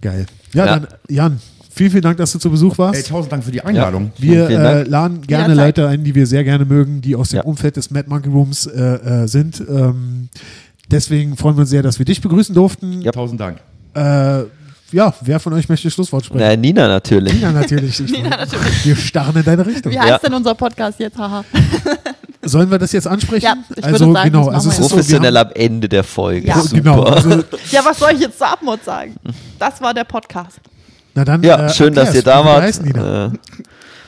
Speaker 1: Geil. Ja,
Speaker 4: Ja.
Speaker 1: dann Jan, vielen, vielen Dank, dass du zu Besuch
Speaker 2: Ey,
Speaker 1: warst.
Speaker 2: tausend Dank für die Einladung.
Speaker 1: Wir äh, laden gerne. Leute ein, die wir sehr gerne mögen, die aus dem
Speaker 4: Ja.
Speaker 1: Umfeld des Mad Monkey Rooms äh, äh, sind. Ähm, deswegen freuen wir uns sehr, dass wir dich begrüßen durften.
Speaker 4: Ja.
Speaker 2: Tausend Dank.
Speaker 1: Äh, ja, wer von euch möchte Schlusswort sprechen?
Speaker 4: Na, Nina natürlich.
Speaker 1: Nina natürlich. Ich,
Speaker 3: Nina natürlich.
Speaker 1: Wir starren in deine Richtung.
Speaker 3: Wie heißt
Speaker 4: Ja.
Speaker 3: denn unser Podcast jetzt? Haha.
Speaker 1: Sollen wir das jetzt ansprechen?
Speaker 3: Ja, ich würde
Speaker 1: also
Speaker 3: sagen,
Speaker 1: genau,
Speaker 3: das
Speaker 1: also es ist so,
Speaker 4: Professionell
Speaker 1: haben,
Speaker 4: am Ende der Folge.
Speaker 3: Ja.
Speaker 4: Super.
Speaker 1: genau, also,
Speaker 3: Ja, was soll ich jetzt zur Abmord sagen? Das war der Podcast.
Speaker 1: na dann,
Speaker 4: Ja,
Speaker 1: äh,
Speaker 4: schön, dass ihr da wart.
Speaker 1: heißt, Nina.
Speaker 4: Äh,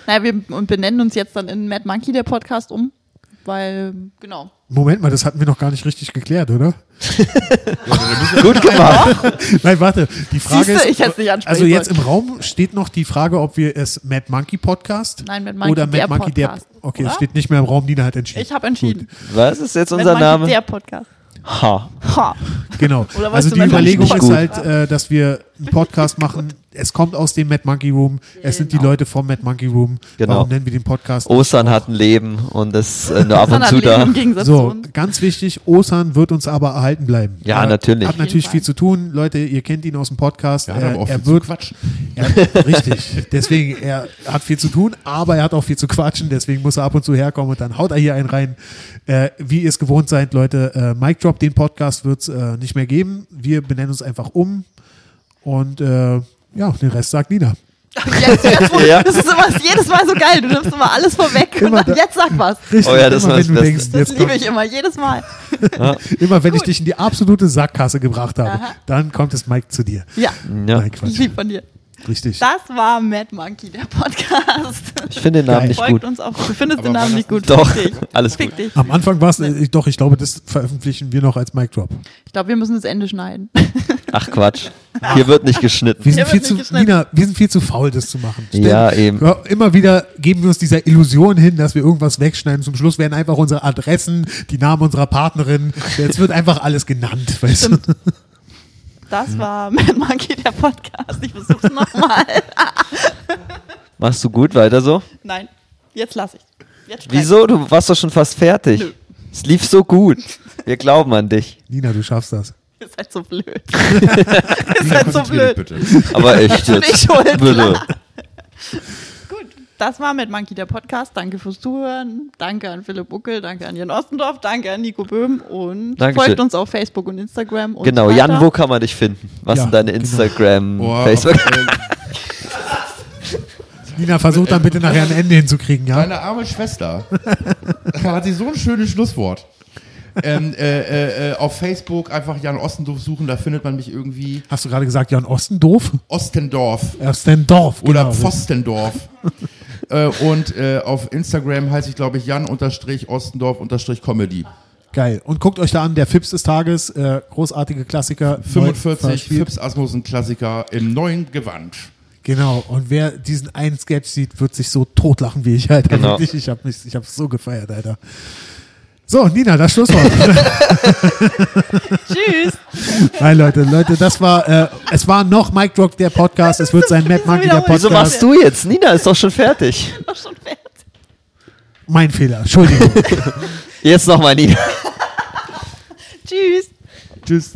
Speaker 3: Naja, wir benennen uns jetzt dann in Mad Monkey, der Podcast, um. Weil, genau.
Speaker 1: Moment mal, das hatten wir noch gar nicht richtig geklärt, oder?
Speaker 4: gut gemacht.
Speaker 1: Nein, warte. Die Frage
Speaker 3: Siehste,
Speaker 1: ist,
Speaker 3: ich hätte es nicht ansprechen
Speaker 1: also jetzt
Speaker 3: sollen.
Speaker 1: im Raum steht noch die Frage, ob wir es Mad Monkey Podcast
Speaker 3: Nein, Mad Monkey,
Speaker 1: oder Mad
Speaker 3: der
Speaker 1: Monkey
Speaker 3: Podcast.
Speaker 1: der. Okay, es steht nicht mehr im Raum. Nina hat entschieden.
Speaker 3: Ich habe entschieden.
Speaker 4: Was ist jetzt
Speaker 3: Mad
Speaker 4: unser
Speaker 3: Monkey,
Speaker 4: Name?
Speaker 3: der Podcast.
Speaker 4: Ha.
Speaker 3: Ha.
Speaker 1: Genau. Also die
Speaker 3: Mad Monkey
Speaker 1: Überlegung ist halt, äh, dass wir einen Podcast machen. Es kommt aus dem Mad Monkey Room. Es sind die
Speaker 3: Genau.
Speaker 1: Leute vom Mad Monkey Room.
Speaker 4: Genau.
Speaker 1: Warum nennen wir den Podcast?
Speaker 4: Osan hat ein Leben und ist äh, nur ab und zu da.
Speaker 1: So, ganz wichtig, Osan wird uns aber erhalten bleiben.
Speaker 4: Ja,
Speaker 1: er
Speaker 4: natürlich.
Speaker 1: Hat natürlich viel zu tun. Leute, ihr kennt ihn aus dem Podcast.
Speaker 2: Hat
Speaker 1: er,
Speaker 2: aber auch
Speaker 1: er
Speaker 2: viel zu
Speaker 1: wird,
Speaker 2: quatschen.
Speaker 1: er, richtig. Deswegen, er hat viel zu tun, aber er hat auch viel zu quatschen. Deswegen muss er ab und zu herkommen und dann haut er hier einen rein. Äh, wie ihr es gewohnt seid, Leute, äh, Mic Drop, den Podcast wird es äh, nicht mehr geben. Wir benennen uns einfach um. Und äh, ja, den Rest sagt Nina.
Speaker 3: Jetzt, jetzt, wo-
Speaker 4: Ja.
Speaker 3: Das ist immer jedes Mal so geil. Du nimmst immer alles vorweg
Speaker 1: Immer
Speaker 3: und dann
Speaker 1: da-
Speaker 3: jetzt sag was.
Speaker 1: Richtig,
Speaker 4: Oh ja, das
Speaker 1: immer wenn denkst,
Speaker 3: Das
Speaker 1: jetzt
Speaker 3: liebe ich immer, jedes Mal.
Speaker 1: immer wenn ich dich in die absolute Sackgasse gebracht habe,
Speaker 3: Aha.
Speaker 1: dann kommt es Mike zu dir.
Speaker 3: Ja,
Speaker 4: Ja.
Speaker 1: Nein, Quatsch.
Speaker 3: lieb von dir.
Speaker 1: Richtig.
Speaker 3: Das war Mad Monkey, der Podcast.
Speaker 4: Ich finde den Namen
Speaker 1: Geil.
Speaker 4: nicht
Speaker 3: Folgt
Speaker 4: gut.
Speaker 3: uns auf. Du findest
Speaker 2: Aber
Speaker 3: den Namen
Speaker 2: das
Speaker 3: nicht gut.
Speaker 4: Doch,
Speaker 3: dich.
Speaker 4: alles
Speaker 3: Fick
Speaker 4: gut.
Speaker 3: dich.
Speaker 1: Am Anfang war es, äh, doch, ich glaube, das veröffentlichen wir noch als Mic Drop.
Speaker 3: Ich glaube, wir müssen das Ende schneiden.
Speaker 4: Ach Quatsch. Hier wird nicht geschnitten.
Speaker 1: Wir sind, viel zu. Nina, wir sind viel zu faul, das zu machen.
Speaker 4: Ja, eben.
Speaker 1: Ja, immer wieder geben wir uns dieser Illusion hin, dass wir irgendwas wegschneiden. Zum Schluss werden einfach unsere Adressen, die Namen unserer Partnerin. Jetzt wird einfach alles genannt. Weißt du?
Speaker 3: Das war Mad Monkey, der Podcast. Ich versuch's nochmal.
Speaker 4: Machst du gut weiter so?
Speaker 3: Nein, jetzt lass ich. Jetzt streich
Speaker 4: Wieso? Du warst doch schon fast fertig.
Speaker 3: Nö.
Speaker 4: Es lief so gut. Wir glauben an dich.
Speaker 1: Nina, du schaffst das.
Speaker 3: Ihr seid so blöd. Ihr seid so blöd.
Speaker 2: bitte.
Speaker 4: Aber echt
Speaker 3: bin
Speaker 4: jetzt.
Speaker 3: ich schuld,
Speaker 4: Bitte.
Speaker 3: Das war Mad Monkey, der Podcast. Danke fürs Zuhören. Danke an Philipp Buckel, danke an Jan Ostendorf, danke an Nico Böhm und
Speaker 4: Dankeschön.
Speaker 3: folgt uns auf Facebook und Instagram. Und
Speaker 4: Genau,
Speaker 3: so weiter.
Speaker 4: Jan, wo kann man dich finden? Was
Speaker 1: Ja,
Speaker 4: sind deine
Speaker 1: genau.
Speaker 4: Instagram,
Speaker 2: Boah,
Speaker 4: Facebook?
Speaker 1: Nina, versuch dann bitte nachher ein Ende hinzukriegen, ja?
Speaker 2: Meine arme Schwester hat sie so ein schönes Schlusswort. ähm, äh, äh, äh, auf Facebook einfach Jan Ostendorf suchen, da findet man mich irgendwie
Speaker 1: Hast du gerade gesagt, Jan Ostendorf?
Speaker 2: Ostendorf
Speaker 1: Ostendorf.
Speaker 2: oder
Speaker 1: genau.
Speaker 2: Pfostendorf. Äh, und äh, auf Instagram heiße ich, glaube ich, Jan-Ostendorf-Comedy.
Speaker 1: Geil. Und guckt euch da an, der Fips des Tages, äh, großartige Klassiker. neu
Speaker 2: 45
Speaker 1: verspielt.
Speaker 2: Fips Asmussen Klassiker im neuen Gewand.
Speaker 1: Genau. Und wer diesen einen Sketch sieht, wird sich so totlachen wie ich, Alter.
Speaker 4: Genau.
Speaker 1: Wirklich, ich habe mich, ich habe so gefeiert, Alter. So, Nina, das Schlusswort.
Speaker 3: Tschüss.
Speaker 1: Nein, Leute, Leute, das war, äh, es war noch Mike Drop, der Podcast. Es wird sein Mad Monkey, der. Podcast.
Speaker 4: Wieso machst du jetzt? Nina ist doch schon fertig.
Speaker 3: Doch schon fertig.
Speaker 1: Mein Fehler, Entschuldigung.
Speaker 4: Jetzt nochmal Nina.
Speaker 3: Tschüss.
Speaker 1: Tschüss.